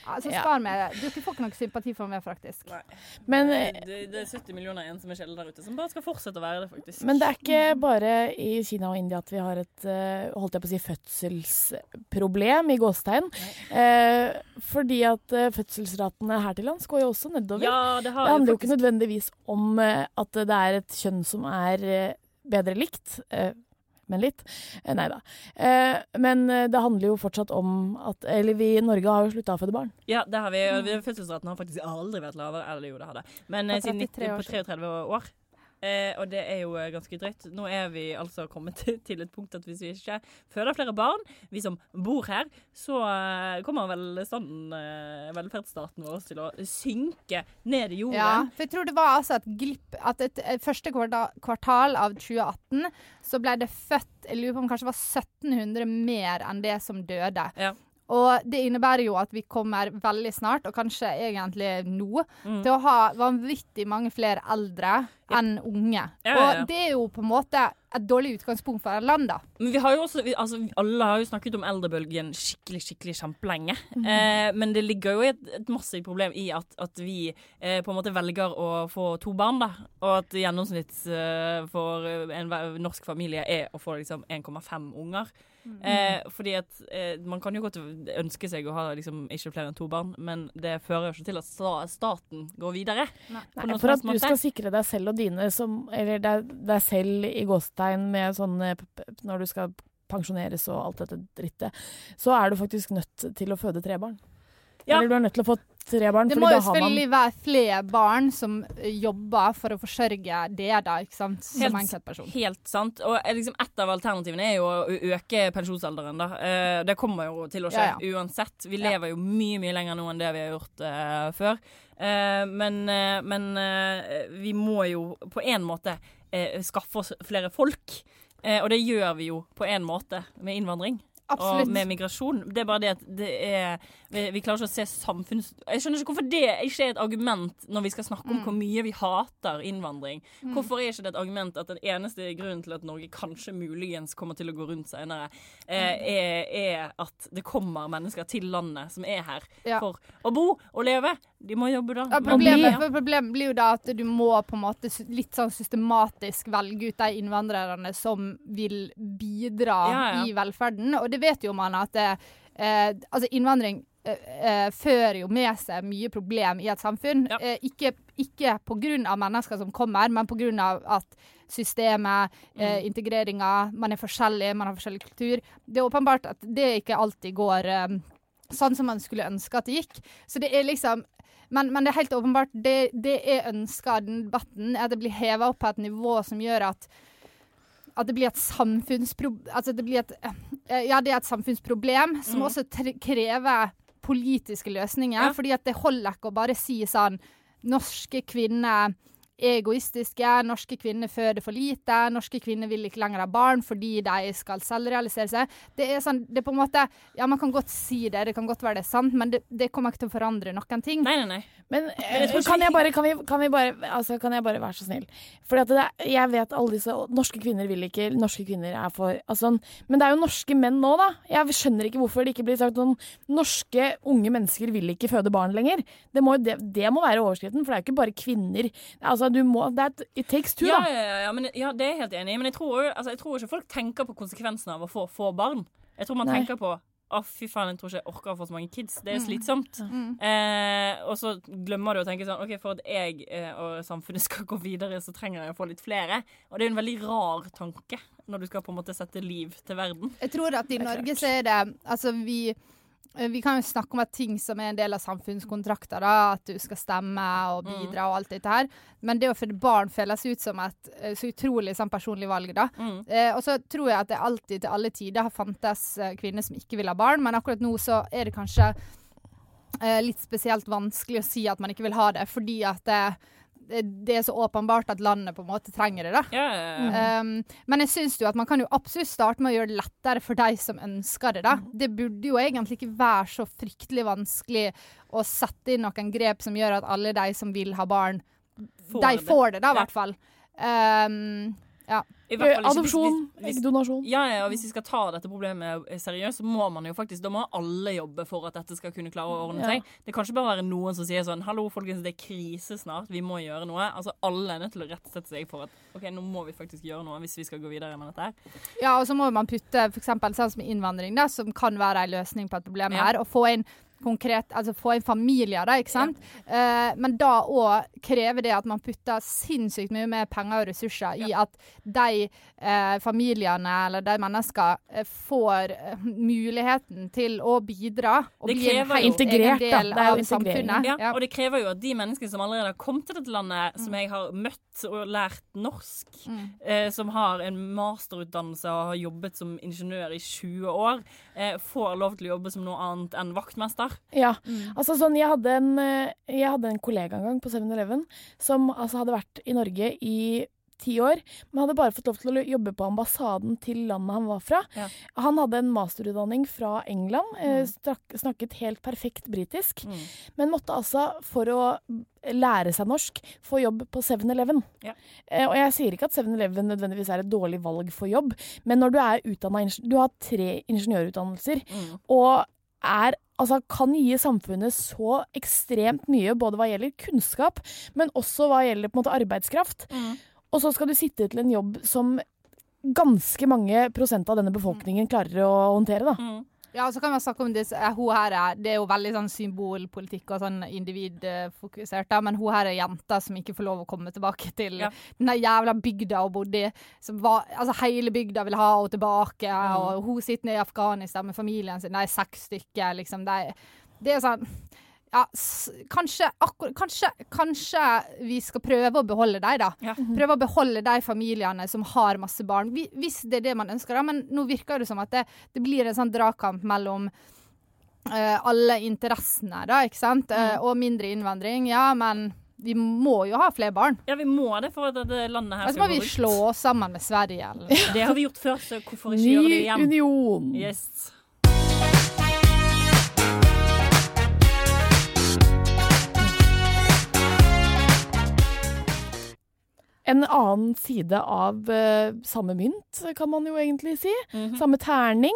Altså,
Ja.
spar meg. Dere får ikke noe sympati for meg, faktisk.
Nei.
men,
Det, det, det er 70 millioner ensomme sjeler der ute som bare skal fortsette å være det, faktisk.
men det er ikke bare i Kina og India at vi har et eh, holdt jeg på å si, fødselsproblem, i gåstegn. Eh, fordi at eh, fødselsratene her til lands går jo også nedover.
Ja, det har
Det handler jo
faktisk-
ikke nødvendigvis om eh, at det er et kjønn som er eh, bedre likt. eh, Men litt. Eh, Nei da. Eh, Men eh, det handler jo fortsatt om at Eller vi i Norge har jo slutta å føde barn.
Ja, det har vi. vi Fødselsraten har faktisk aldri vært lavere. Eller jo, det har det. Men siden
33 år
19, på 33 år. Eh, og det er jo eh, ganske drøyt. Nå er vi altså kommet til, et punkt at hvis vi ikke føder flere barn, vi som bor her, så eh, kommer velstanden, eh, velferdsstaten vår til å synke ned i jorden.
Ja, for jeg tror det var altså et glipp At et, et første kvartal av 2018 så ble det født Jeg lurer på om kanskje det var 1700 mer enn det som døde.
Ja.
Og det innebærer jo at vi kommer veldig snart, og kanskje egentlig nå,
Mm.
til å ha vanvittig mange flere eldre enn unge.
Ja, ja, ja.
Og det er jo på en måte et dårlig utgangspunkt for et land, da.
Men vi har jo også, vi, altså, alle har jo snakket om eldrebølgen skikkelig skikkelig kjempelenge. Eh, men det ligger jo et, et massivt problem i at, at vi eh, på en måte velger å få to barn. da. Og at gjennomsnitt eh, for en norsk familie er å få liksom 1,5 unger. Eh, fordi at eh, Man kan jo godt ønske seg å ha liksom, ikke flere enn to barn, men det fører jo ikke til at staten går videre.
Nei.
Nei,
for at du skal sikre deg selv og dine, som, eller deg, deg selv i gåstegn med sånn Når du skal pensjoneres og alt dette drittet, så er du faktisk nødt til å føde tre barn.
Ja.
Eller du er nødt til å få tre barn,
Det må jo
man
selvfølgelig være flere barn som jobber for å forsørge det, da, ikke sant, som
Helt-
enkeltperson.
Helt sant. Og eh, liksom et av alternativene er jo å øke pensjonsalderen. Da. Eh, det kommer jo til å skje
Ja,
uansett. Vi
Ja.
lever jo mye mye lenger nå enn det vi har gjort eh, før. Eh, men eh, men eh, vi må jo på en måte skaffe oss flere folk. Eh, og det gjør vi jo på en måte med innvandring.
Absolutt.
Og med migrasjon. Det er bare det at det er Vi, klarer ikke å se samfunns... Jeg skjønner ikke hvorfor det ikke er et argument når vi skal snakke om
Mm.
hvor mye vi hater innvandring.
Mm.
Hvorfor er ikke det et argument at den eneste grunnen til at Norge kanskje muligens kommer til å gå rundt senere, eh, er, er at det kommer mennesker til landet som er her
Ja.
for å bo og leve. De må jobbe, da.
Ja, problemet, problemet blir jo da at du må på en måte litt sånn systematisk velge ut de innvandrerne som vil bidra
ja.
i velferden. Og det vet jo man at det, eh, altså innvandring eh, eh, fører jo med seg mye problem i et samfunn. Eh, ikke, ikke av mennesker som kommer, men av at systemet, eh,
Mm.
integreringa, man er forskjellig, man har forskjellig kultur. Det er åpenbart at det ikke alltid går eh, sånn som man skulle ønske at det gikk. Så det er liksom men, men det er helt åpenbart, det, det jeg ønsker av den debatten, er at det blir heva opp på et nivå som gjør at at det blir et samfunnsproblem Altså det blir et eh, Ja, det er et samfunnsproblem som
Mm.
også krever politiske løsninger.
Ja.
Fordi at det holder ikke å bare si sånn Norske kvinner egoistiske. Norske kvinner føder for lite. Norske kvinner vil ikke lenger ha barn fordi de skal selvrealisere seg. Det er sånn, det er på en måte Ja, man kan godt si det, det kan godt være det er sant, men det, det kommer ikke til å forandre noen ting.
Nei, nei, nei.
Men eh, kan jeg bare, kan vi, kan vi bare, altså, kan jeg bare være så snill? For at det, jeg vet alle disse Norske kvinner vil ikke, norske kvinner er for altså, Men det er jo norske menn nå, da. Jeg skjønner ikke hvorfor det ikke blir sagt sånn Norske unge mennesker vil ikke føde barn lenger. Det må, det, det må være overskriften, for det er jo ikke bare kvinner. Altså, du må, det er et, takes two,
Ja,
da.
ja, ja, ja, men, ja, det er jeg helt enig i. Men jeg tror, altså, jeg tror ikke folk tenker på konsekvensene av å få få barn. Jeg tror man
Nei.
tenker på å, fy faen, jeg tror ikke jeg orker å få så mange kids. Det er
Mm.
slitsomt.
Mm.
Eh, og så glemmer du å tenke sånn OK, for at jeg eh, og samfunnet skal gå videre, så trenger jeg å få litt flere. Og det er jo en veldig rar tanke når du skal på en måte sette liv til verden.
Jeg tror at i Norge så er det Altså, vi vi kan jo snakke om at ting som er en del av samfunnskontrakter, da, at du skal stemme og bidra og alt dette her. Men det å føde barn føles ut som et eh, så utrolig sånn, personlig valg, da. Eh, og så tror jeg at det alltid til alle tider har fantes eh, kvinner som ikke vil ha barn, men akkurat nå så er det kanskje eh, litt spesielt vanskelig å si at man ikke vil ha det, fordi at det, det, er så åpenbart at landet på en måte trenger det, da. Um, men jeg syns jo at man kan jo absolutt starte med å gjøre det lettere for de som ønsker det, da. Det burde jo egentlig ikke være så fryktelig vanskelig å sette inn noen grep som gjør at alle de som vil ha barn,
Får
de
det.
får det, da, i
Ja.
hvert fall. Um, ja.
Adopsjon, eggdonasjon.
Ja, ja, og hvis vi skal ta dette problemet seriøst, så må man jo faktisk Da må alle jobbe for at dette skal kunne klare å ordne
Ja.
seg. Det kan ikke bare være noen som sier sånn Hallo, folkens, det er krise snart, vi må gjøre noe. Altså, alle er nødt til å rettsette seg for at OK, nå må vi faktisk gjøre noe hvis vi skal gå videre med dette her.
Ja, og så må man putte eksempel sånn som innvandring, da, som kan være en løsning på et problem
Ja.
her. Og få inn konkret, altså få en familie, da, ikke sant. Eh, men da òg krever det at man putter sinnssykt mye mer penger og ressurser i at de uh, familiene eller de menneskene eh, får muligheten til å bidra og
Det
bli en helt
Integrert, da.
del
Det er
av samfunnet.
Ja, Og det krever jo at de menneskene som allerede har kommet til dette landet, som jeg har møtt og lært norsk,
Mm.
uh, som har en masterutdannelse og har jobbet som ingeniør i 20 år, får lov til å jobbe som noe annet enn vaktmester.
Ja.
Mm.
Altså sånn, jeg hadde en, eh, jeg hadde en kollega en gang på 7-Eleven som altså hadde vært i Norge i ti år, men hadde bare fått lov til å jobbe på ambassaden til landet han var fra.
Ja.
Han hadde en masterutdanning fra England, eh,
Mm.
snakket helt perfekt britisk, men måtte altså, for å lære seg norsk, få jobb på 7-Eleven.
Ja.
Eh, og jeg sier ikke at 7-Eleven nødvendigvis er et dårlig valg for jobb, men når du er ingeniør- du har tre ingeniørutdannelser,
Mm.
og er Altså, kan gi samfunnet så ekstremt mye, både hva gjelder kunnskap, men også hva gjelder på en måte arbeidskraft.
Mm.
Og så skal du sitte til en jobb som ganske mange prosent av denne befolkningen klarer å håndtere, da.
Mm.
Ja, så kan man snakke om det, eh, hun her er, det er jo veldig sånn symbolpolitikk og sånn individfokusert, da, men hun her er jenta som ikke får lov å komme tilbake til
Ja.
den jævla bygda hun bodde i. Som var, altså hele bygda vil ha henne tilbake,
Mm.
og hun sitter nede i Afghanistan med familien sin, de er seks stykker, liksom. De, det er sånn ja, s kanskje, kanskje, kanskje vi skal prøve å beholde dem, da.
Ja.
Prøve å beholde de familiene som har masse barn, Vi- hvis det er det man ønsker. da, Men nå virker det som at det, det blir en sånn dragkamp mellom uh, alle interessene, da, ikke sant? Eh, og mindre innvandring. Ja, men vi må jo ha flere barn.
Ja, vi må det for at det landet her skal
Og så
skal
må vi
gå
slå oss sammen med Sverige. Eller?
Det har vi gjort før, så hvorfor ikke gjøre det igjen?
Ny union.
Yes.
En annen side av uh, samme mynt, kan man jo egentlig si.
Mhm.
Samme terning.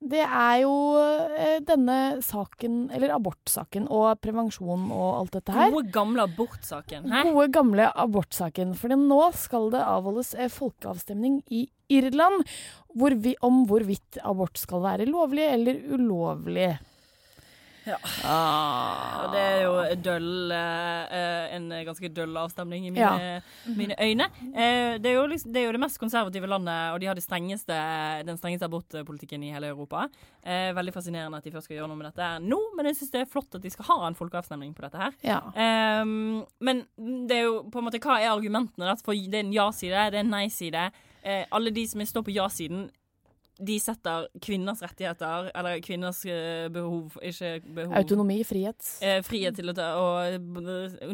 Det er jo uh, denne saken, eller abortsaken, og prevensjon og alt dette her.
Gode, gamle abortsaken. Hæ?
Gode, gamle abortsaken. For nå skal det avholdes uh, folkeavstemning i Irland hvor vi, om hvorvidt abort skal være lovlig eller ulovlig.
Ja. Og det er jo døll, eh, en ganske døll avstemning i mine,
Ja.
mine øyne. Eh, det, er liksom, det er jo det mest konservative landet, og de har de strengeste, den strengeste abortpolitikken i hele Europa. Eh, veldig fascinerende at de først skal gjøre noe med dette nå, men jeg syns det er flott at de skal ha en folkeavstemning på dette her.
Ja.
Ehm, men det er jo på en måte Hva er argumentene? For det er en ja-side, det er en nei-side. Eh, alle de som står på ja-siden, de setter kvinners rettigheter, eller kvinners eh, behov Ikke behov
Autonomi, frihet.
eh, frihet til å ta og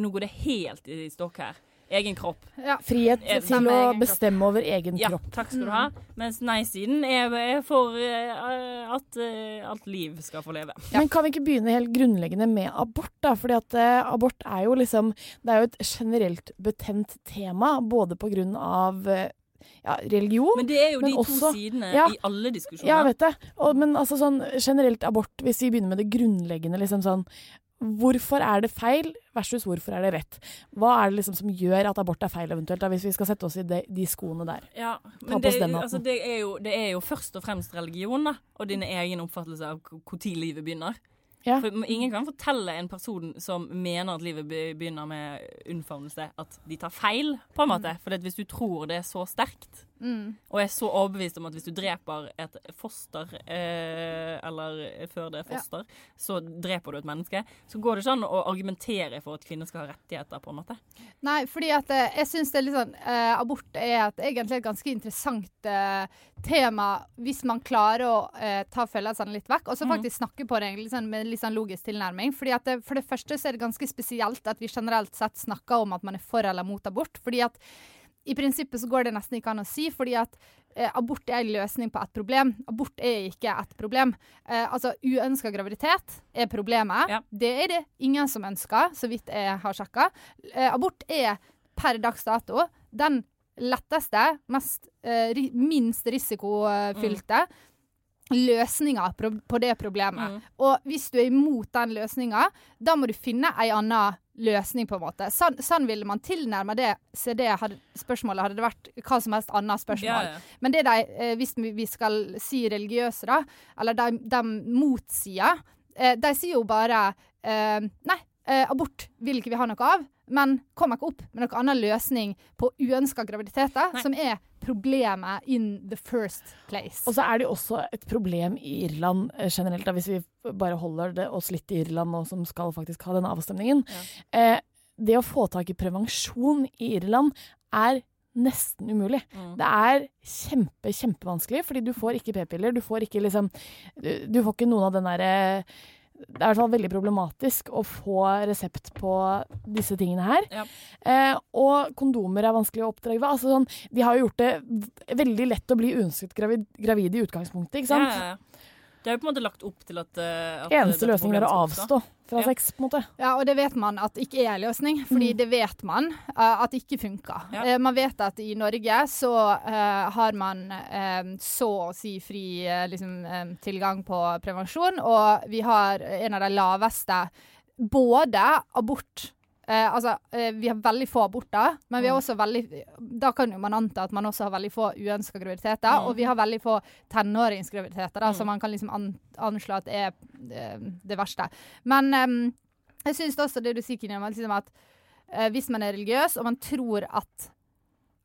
Nå går det helt i stokk her. egen kropp. Ja.
Frihet
Eh,
til å
bestemme kropp.
over egen
Ja,
kropp.
takk skal du ha. Mens nei-siden er, er for uh, at uh, alt liv skal få leve.
Men kan vi ikke begynne helt grunnleggende med abort, da? Fordi at uh, abort er jo liksom Det er jo et generelt betent tema, både på grunn av ja, religion
Men det er jo de to sidene
ja,
i alle diskusjoner.
Ja, vet det. Og, men altså sånn generelt abort, hvis vi begynner med det grunnleggende, liksom sånn Hvorfor er det feil versus hvorfor er det rett? Hva er det liksom som gjør at abort er feil, eventuelt, da, hvis vi skal sette oss i de, de skoene der?
Ja, men det, altså, det, er jo, det er jo først og fremst religion, da. Og din egen oppfattelse av når livet begynner.
Ja.
For ingen kan fortelle en person som mener at livet begynner med unnfavnelse, at de tar feil, på en måte. For hvis du tror det er så sterkt,
Mm.
og er så overbevist om at hvis du dreper et foster, eh, eller før det er foster, så dreper du et menneske, så går det ikke an å argumentere for at kvinner skal ha rettigheter, på en måte.
Nei, fordi at eh, jeg syns det er litt sånn eh, Abort er et, egentlig et ganske interessant eh, tema hvis man klarer å eh, ta følelsene litt vekk, og så
faktisk
faktisk snakke på det egentlig sånn, med litt sånn logisk tilnærming. Fordi at det, For det første så er det ganske spesielt at vi generelt sett snakker om at man er for eller mot abort. fordi at i prinsippet så går det nesten ikke an å si, fordi at eh, abort er en løsning på et problem. Abort er ikke et problem. Eh, altså, uønska graviditet er problemet. Det er det ingen som ønsker, så vidt jeg har sjekka. Eh, abort er per dags dato den letteste, mest, eh, minst risikofylte løsninga på, det problemet. Og hvis du er imot den løsninga, da må du finne ei anna løsning, på en måte. Sånn, sånn ville man tilnærme det så det hadde, spørsmålet hadde det vært hva som helst annet spørsmål.
Ja, ja.
Men det de, eh, hvis vi skal si religiøse, da, eller de, de motsier, eh, de sier jo bare eh, Nei, abort vil ikke vi ha noe av, men kom ikke opp med noen annen løsning på uønska graviditeter, som er problemet in the first place.
Og så er det jo også et problem i Irland eh, generelt, da, hvis vi bare holder det oss litt i Irland nå som skal faktisk ha denne avstemningen. Eh, det å få tak i prevensjon i Irland er nesten umulig. Det er kjempe, kjempevanskelig, fordi du får ikke p-piller. Du får ikke liksom Du, du får ikke noen av den derre det er i hvert fall veldig problematisk å få resept på disse tingene her. Eh, og kondomer er vanskelig å oppdrive. Altså, sånn, de har jo gjort det veldig lett å bli uønsket gravid, gravid i utgangspunktet, ikke sant?
Ja, ja, ja. Det er jo på en måte lagt opp til at, eh, at
Eneste løsningen er å avstå fra
Ja.
sex, på en måte.
Ja, og det vet man at ikke er en løsning, fordi det vet man uh, at ikke funker. Eh, man vet at i Norge så uh, har man så å si fri liksom, tilgang på prevensjon, og vi har en av de laveste både abort eh, altså, eh, vi har veldig få aborter, men vi har også veldig Da kan jo man anta at man også har veldig få uønska graviditeter,
Mm.
og vi har veldig få tenåringsgraviditeter, da,
Mm.
så man kan liksom an, anslå at det er eh, det verste. Men em, jeg syns også det du sier, Kine, liksom at eh, hvis man er religiøs og man tror at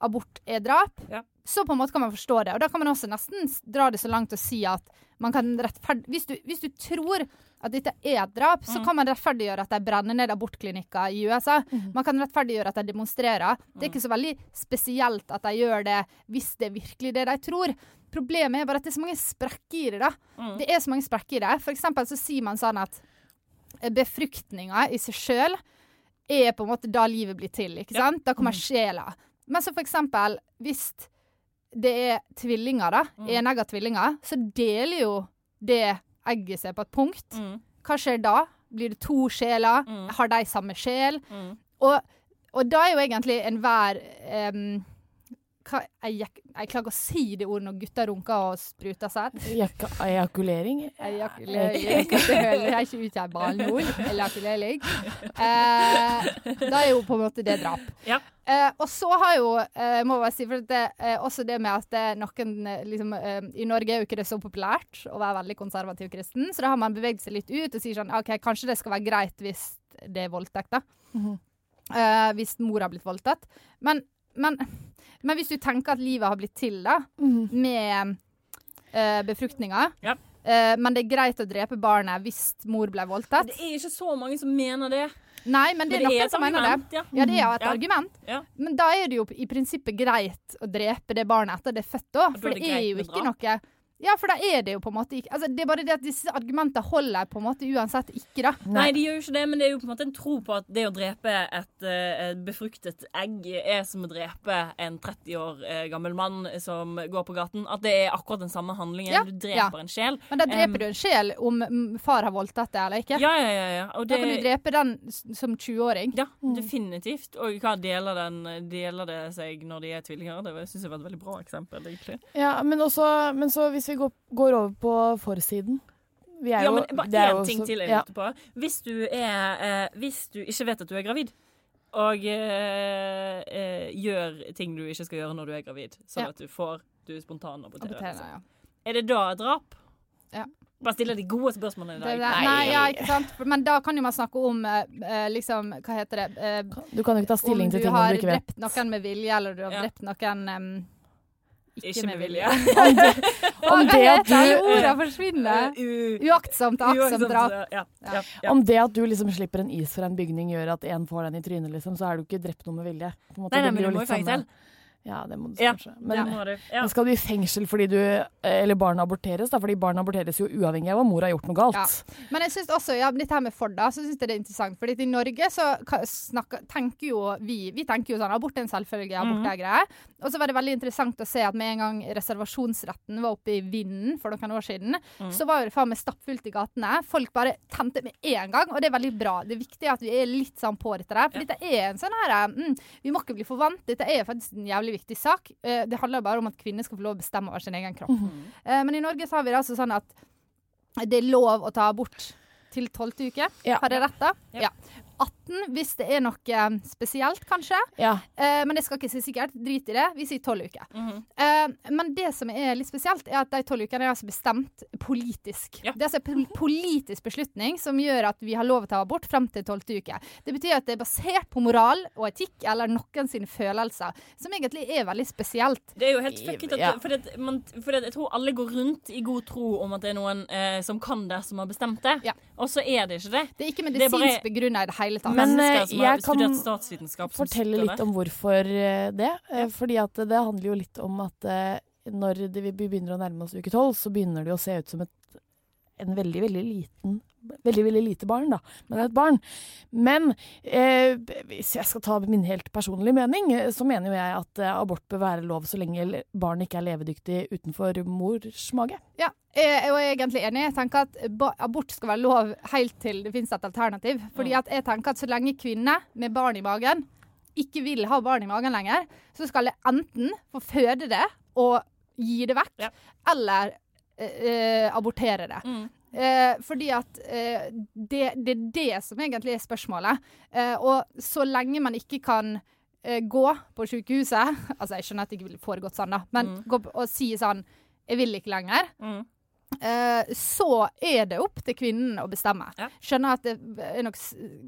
abort er drap, så på en måte kan man forstå det. Og da kan man også nesten dra det så langt og si at man kan rettferdig Hvis du, hvis du tror at dette er et drap, så
Mm.
kan man rettferdiggjøre at de brenner ned abortklinikker i USA. Man kan rettferdiggjøre at de demonstrerer. Det er ikke så veldig spesielt at de gjør det hvis det er virkelig det de tror. Problemet er bare at det er så mange sprekker i det. da.
Mm.
Det er så mange sprekker i det. For eksempel så sier man sånn at befruktninga i seg sjøl er på en måte da livet blir til. ikke sant? Da kommer sjela. Men så for eksempel, hvis det er tvillinger, da, enegga tvillinger, så deler jo det egget seg på et punkt. Hva skjer da? Blir det to sjeler? Har de samme sjel? Og, og da er jo egentlig enhver um, hva, jeg, jeg, klarer ikke å si det ordet når gutter runker og spruter sæd.
Ejakulering?
Ejakulering. Det er ikke ute et barneord. Ejakulering. Eh, da er jo på en måte det drap. Eh, og så har jo, eh, må jeg si, for det, eh, også det med at eh, noen eh, liksom, I Norge er jo ikke det så populært å være veldig konservativ kristen, så da har man beveget seg litt ut og sier sånn OK, kanskje det skal være greit hvis det er voldtekt, da. Eh, hvis mor har blitt voldtatt. Men, men, men hvis du tenker at livet har blitt til da, med uh, befruktninga, uh, men det er greit å drepe barnet hvis mor ble voldtatt
Det er ikke så mange som mener det.
Nei, men det
Men det er
noen som mener det.
ja.
Ja, det er et
Ja.
argument.
Ja.
Men da er det jo i prinsippet greit å drepe det barnet etter det er født òg. For
det
det er jo ikke noe Ja, for da er det jo på en måte ikke altså, Det er bare det at disse argumentene holder på en måte uansett ikke, da.
Nei. de gjør jo ikke det, men det er jo på en måte en tro på at det å drepe et, uh, befruktet egg er som å drepe en 30 år uh, gammel mann som går på gaten. At det er akkurat den samme handlingen.
Ja,
Du dreper
ja.
en sjel.
Men da dreper
Um,
du en sjel om mm, far har voldtatt deg eller ikke.
Ja, ja, ja. ja. Og
Da kan du drepe den som 20-åring.
Ja, definitivt. Og hva deler, den, deler det seg når de er tvillinger? Det syns jeg var et veldig bra eksempel, egentlig.
Ja, men, også, men så hvis vi går, går over på forsiden vi
ja,
jo,
men bare én ting til jeg
ja.
på. Hvis du, er, eh, hvis du ikke vet at du er gravid, og eh, eh, gjør ting du ikke skal gjøre når du er gravid, sånn
Ja.
at du får du spontanaborterer,
Aborterer,
liksom.
ja.
er det da drap?
Ja.
Bare stille de gode spørsmålene i dag.
det, nei, ja, ikke sant? Men da kan jo man snakke om eh, eh, liksom, hva heter det eh,
Du kan jo ikke ta stilling til ting du ikke vet.
Om du har drept noen med vilje, eller du har
Ja.
drept noen em, ikke,
Ikke
med vilje.
Om det, om det at du
ordene forsvinner? Uaktsomt, aktsomt drap.
Ja, ja, ja.
Om det at du liksom slipper en is fra en bygning gjør at en får den i trynet, liksom, så er du ikke drept noe med vilje. På en måte,
Nei, nei,
det
men du må jo fengsel.
samme- Ja, det må du
Ja.
kanskje. Men,
det. Ja.
men skal du i fengsel fordi du Eller barn aborteres, da? Fordi barn aborteres jo uavhengig av om mor har gjort noe galt.
Ja. Men jeg synes også, ja, litt her med Ford, da, så synes jeg det er interessant. Fordi i Norge så snakker, tenker jo vi Vi tenker jo sånn abort er en selvfølge, abort
Mhm.
er greie. Og så var det veldig interessant å se at med en gang reservasjonsretten var oppe i vinden for noen år siden,
Mhm.
så var jo det faen meg stappfullt i gatene. Folk bare tente med en gang, og det er veldig bra. Det er viktig at vi er litt sånn på dette der. For dette er en sånn her mm, Vi må ikke bli for vant. Dette er faktisk en jævlig viktig sak. Eh, det handler bare om at kvinner skal få lov å bestemme over sin egen kropp. Eh, men i Norge så har vi det altså sånn at det er lov å ta abort til tolvte uke.
Ja.
Har jeg rett da?
Ja.
Ja. 18 hvis det er noe eh, spesielt, kanskje.
Ja.
Eh, men jeg skal ikke si sikkert. Drit i det. Vi sier tolv uker.
Mhm.
Eh, men det som er litt spesielt, er at de tolv ukene er altså bestemt politisk.
Ja.
Det er altså en politisk beslutning som gjør at vi har lov til å ta abort frem til tolvte uke. Det betyr at det er basert på moral og etikk eller noen sine følelser, som egentlig er veldig spesielt.
Det er jo helt fucket
Ja.
for, det, man, for det, Jeg tror alle går rundt i god tro om at det er noen eh, som kan det, som har bestemt det.
Ja.
Og så er det ikke det.
Det er ikke
Det er
medisinsk begrunna i det hele tatt.
Men, eh, jeg kan Fortelle litt om hvorfor eh, det. Eh, Fordi at det handler jo litt om at når det, vi begynner å nærme oss uke tolv, så begynner det å se ut som et, en veldig, veldig liten Veldig, veldig lite barn, da. Men et barn. Men eh, hvis jeg skal ta min helt personlige mening, eh, så mener jo jeg at eh, abort bør være lov så lenge le- barnet ikke er levedyktig utenfor mors mage.
Ja, jeg jeg er egentlig enig. Jeg tenker at abort skal være lov helt til det finnes et alternativ. Fordi at jeg tenker at så lenge kvinner med barn i magen ikke vil ha barn i magen lenger, så skal jeg enten få føde det og gi det vekk,
Ja.
eller eh, eh, abortere det.
Mm.
Eh, fordi at eh, det, det er det som egentlig er spørsmålet. Eh, og så lenge man ikke kan eh, gå på sykehuset Altså, jeg skjønner at det ikke ville foregått sånn, da, men
Mm.
gå og si sånn Jeg vil ikke lenger.
Mm.
Eh, så er det opp til kvinnen å bestemme.
Ja.
Skjønner at det er nok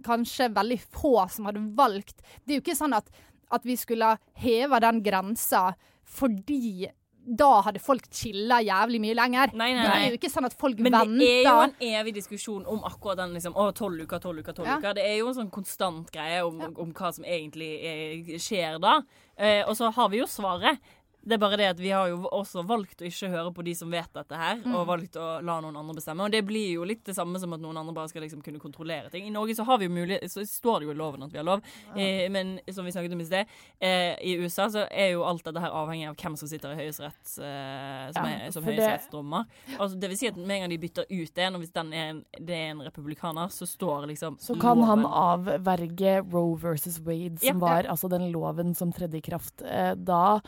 kanskje veldig få som hadde valgt Det er jo ikke sånn at, at vi skulle ha heva den grensa fordi da hadde folk chilla jævlig mye lenger.
Nei, nei,
Det er jo ikke sånn at folk
Men det er jo en evig diskusjon om akkurat den liksom, å, tolv uker, tolv uker, tolv
Ja.
uker. Det er jo en sånn konstant greie om, om hva som egentlig er, skjer da. Eh, og så har vi jo svaret. Det er bare det at vi har jo også valgt å ikke høre på de som vet dette her,
Mm.
og valgt å la noen andre bestemme. Og det blir jo litt det samme som at noen andre bare skal liksom kunne kontrollere ting. I Norge så har vi jo mulighet, så står det jo i loven at vi har lov, eh, men som vi snakket om i sted, eh, i USA så er jo alt dette her avhengig av hvem som sitter i Høyesterett, eh, som,
Ja,
er, som høyesterettsdommer. Altså, det vil si at med en gang de bytter ut en, og hvis den er en, det er en republikaner, så står liksom
Så kan han avverge Roe versus Wade, som
Ja.
var altså den loven som tredde i kraft eh, da,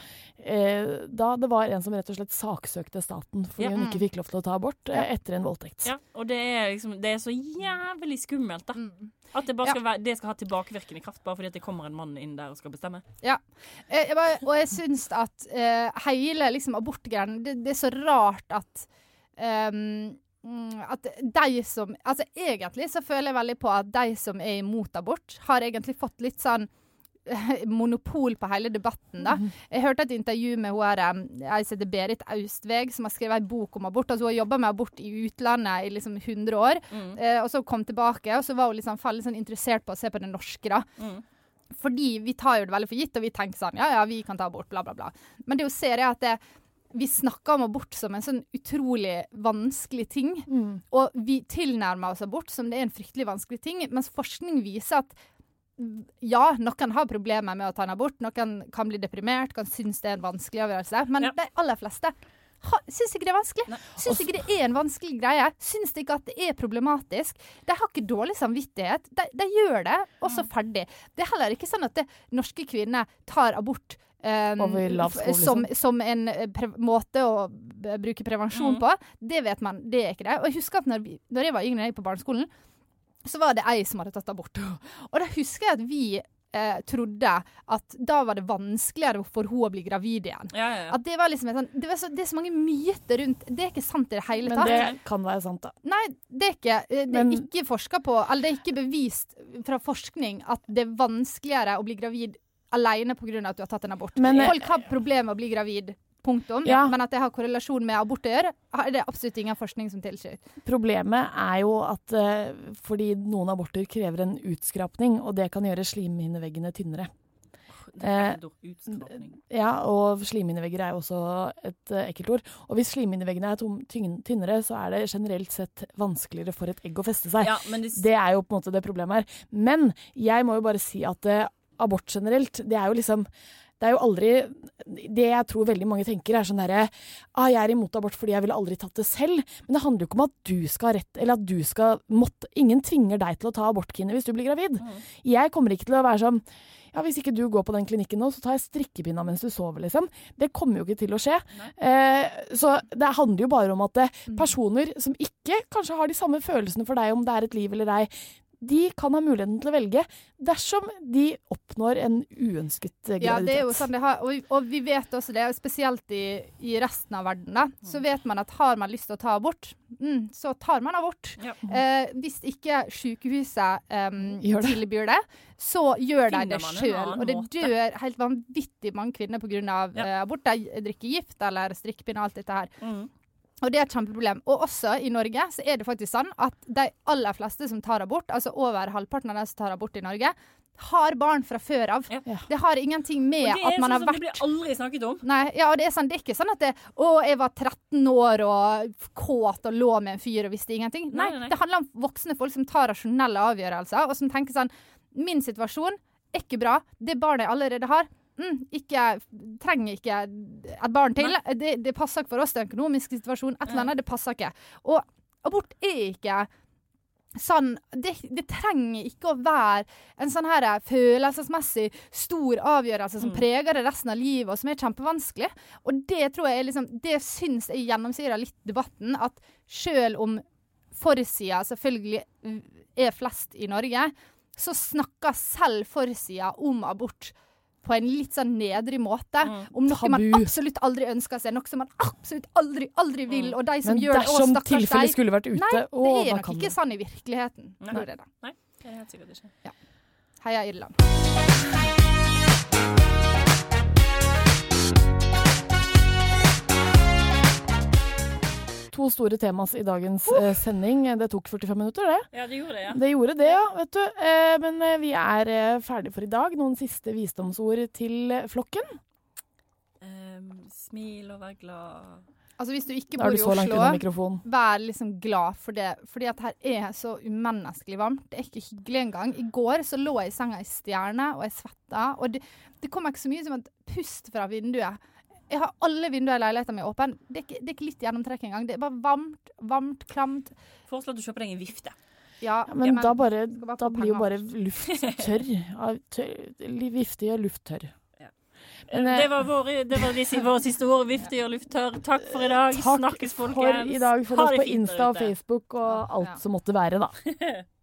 eh, da det var en som rett og slett saksøkte staten fordi
Ja.
hun ikke fikk lov til å ta abort ja. etter en voldtekt.
Ja, og det er liksom Det er så jævlig skummelt, da. At det, bare
Ja.
skal være, det skal ha tilbakevirkende kraft bare fordi at det kommer en mann inn der og skal bestemme.
Ja. Eh, Jeg bare, og jeg syns at eh, hele liksom, abortgreiene det, det er så rart at ehm, mm, at de som Altså egentlig så føler jeg veldig på at de som er imot abort, har egentlig fått litt sånn eh, monopol på hele debatten. da. Jeg hørte et intervju med hun her, eh, ei som heter Berit Austveg, som har skrevet ei bok om abort. altså Hun har jobba med abort i utlandet i liksom 100 år, eh, og så kom tilbake, og så var hun liksom veldig sånn interessert på å se på det norske. da.
Mm.
Fordi vi tar jo det veldig for gitt, og vi tenker sånn ja ja, vi kan ta abort, bla, bla, bla. Men det hun ser, er at det, vi snakker om abort som en sånn utrolig vanskelig ting. Og vi tilnærmer oss abort som det er en fryktelig vanskelig ting, mens forskning viser at mm, ja, noen har problemer med å ta en abort, noen kan bli deprimert, kan synes det er en vanskelig avgjørelse, men de aller fleste syns ikke det er vanskelig. Syns ikke det er en vanskelig greie. Syns ikke at det er problematisk. De har ikke dårlig samvittighet. De, de gjør det, og så ferdig. Det er heller ikke sånn at det, norske kvinner tar abort um, som, som en eh, måte å bruke prevensjon
Mm.
på. Det vet man, det er ikke det. Og jeg husker at når, vi, når jeg var yngre, jeg på barneskolen, så var det ei som hadde tatt abort. Og da husker jeg at vi eh, trodde at da var det vanskeligere for henne å bli gravid igjen.
Ja, ja, ja.
At det var liksom en sånn det, var så, det er så mange myter rundt Det er ikke sant i det hele tatt.
Men det kan være sant, da.
Nei, det er ikke det er Men- ikke forska på, eller det er ikke bevist fra forskning at det er vanskeligere å bli gravid alene pga. at du har tatt en abort.
Men, eh,
Folk har problemer med å bli gravid, punktum.
Ja.
Men at det har korrelasjon med abort å gjøre, er det absolutt ingen forskning som tilsier.
Problemet er jo at eh, fordi noen aborter krever en utskrapning, og det kan gjøre slimhinneveggene tynnere. Eh, ja, og slimhinnevegger er jo også et uh, ekkelt ord. Og hvis slimhinneveggene er tynnere, så er det generelt sett vanskeligere for et egg å feste seg.
Ja, men det-
det er jo på en måte det problemet her. Men jeg må jo bare si at uh, abort generelt, det er jo liksom det er jo aldri Det jeg tror veldig mange tenker, er sånn derre ah, 'Jeg er imot abort fordi jeg ville aldri tatt det selv'. Men det handler jo ikke om at du skal ha rett, eller at du skal måtte Ingen tvinger deg til å ta abort, Kine, hvis du blir gravid. Jeg kommer ikke til å være sånn ja, Hvis ikke du går på den klinikken nå, så tar jeg strikkepinna mens du sover, liksom. Det kommer jo ikke til å skje. Eh, så det handler jo bare om at eh, personer som ikke kanskje har de samme følelsene for deg om det er et liv eller ei, de kan ha muligheten til å velge dersom de oppnår en uønsket eh, graviditet.
Ja, det er jo sånn det har, og, og vi vet også det, spesielt i, i resten av verden, da, så vet man at har man lyst til å ta abort, mm, så tar man abort. Eh, hvis ikke sykehuset
eh, det.
tilbyr det, så gjør de det
man
sjøl. Og det dør helt vanvittig mange kvinner pga. eh, abort. De drikker gift eller strikkepinne og alt dette her.
Mm.
Og det er et kjempeproblem. Og også i Norge så er det faktisk sånn at de aller fleste som tar abort, altså over halvparten av de som tar abort i Norge, har barn fra før av. Det har ingenting med
det er
at man
sånn
har
som
vært
det blir aldri snakket om.
Nei, ja, og det er sånn, det er ikke sånn at det, å, jeg var 13 år og kåt og lå med en fyr og visste ingenting. Nei,
Nei, nei, nei.
det handler om voksne folk som tar rasjonelle avgjørelser, og som tenker sånn Min situasjon er ikke bra. Det barnet jeg allerede har, mm, ikke, trenger ikke et barn til. Det, det passer ikke for oss, den økonomiske situasjonen. Et eller annet, det passer ikke. Og abort er ikke sånn det, det trenger ikke å være en sånn her følelsesmessig stor avgjørelse som
Mm.
preger det resten av livet, og som er kjempevanskelig. Og det tror jeg er liksom Det syns jeg gjennomsyrer litt debatten, at selv om forsida selvfølgelig er flest i Norge, så snakker selv forsida om abort på en litt sånn nedrig måte. Om noe man absolutt aldri ønsker seg, noe som man absolutt aldri, aldri vil. Og de som
Men
gjør det, å,
dersom
stakkars
tilfellet
deg.
skulle vært ute,
Nei, det
å,
er nok ikke
det.
sånn i virkeligheten.
Nei.
Nei. da.
Nei, det er helt sikkert ikke.
Heia Irland.
To store temas i dagens uh, sending. Det tok 45 minutter, det.
Ja, det gjorde det, ja.
Det gjorde det, ja. vet du. Eh, men eh, vi er eh, ferdig for i dag. Noen siste visdomsord til flokken?
Um, smil og vær glad.
Altså Hvis du ikke bor
du
i Oslo, vær liksom glad for det. Fordi at her er så umenneskelig varmt. Det er ikke hyggelig engang. I går så lå jeg i senga i stjerne, og jeg svetta. Og det, det kommer ikke så mye som et pust fra vinduet. Jeg har alle vinduer i leiligheten min åpne. Det det er ikke litt gjennomtrekk engang. Det er bare varmt, varmt, klamt.
Foreslå at du kjøper deg en vifte.
Ja,
Ja, men
ok,
da, bare,
bare
da blir jo bare luft tørr. Vifte tørr luft tørr. Men, eh,
det var, vår, det var de, våre siste ord. Vifte gjør luft tørr. Takk for i dag.
Takk
Snakkes, folkens.
Takk for i dag. Følg oss på Insta og. Facebook og alt som måtte være, da.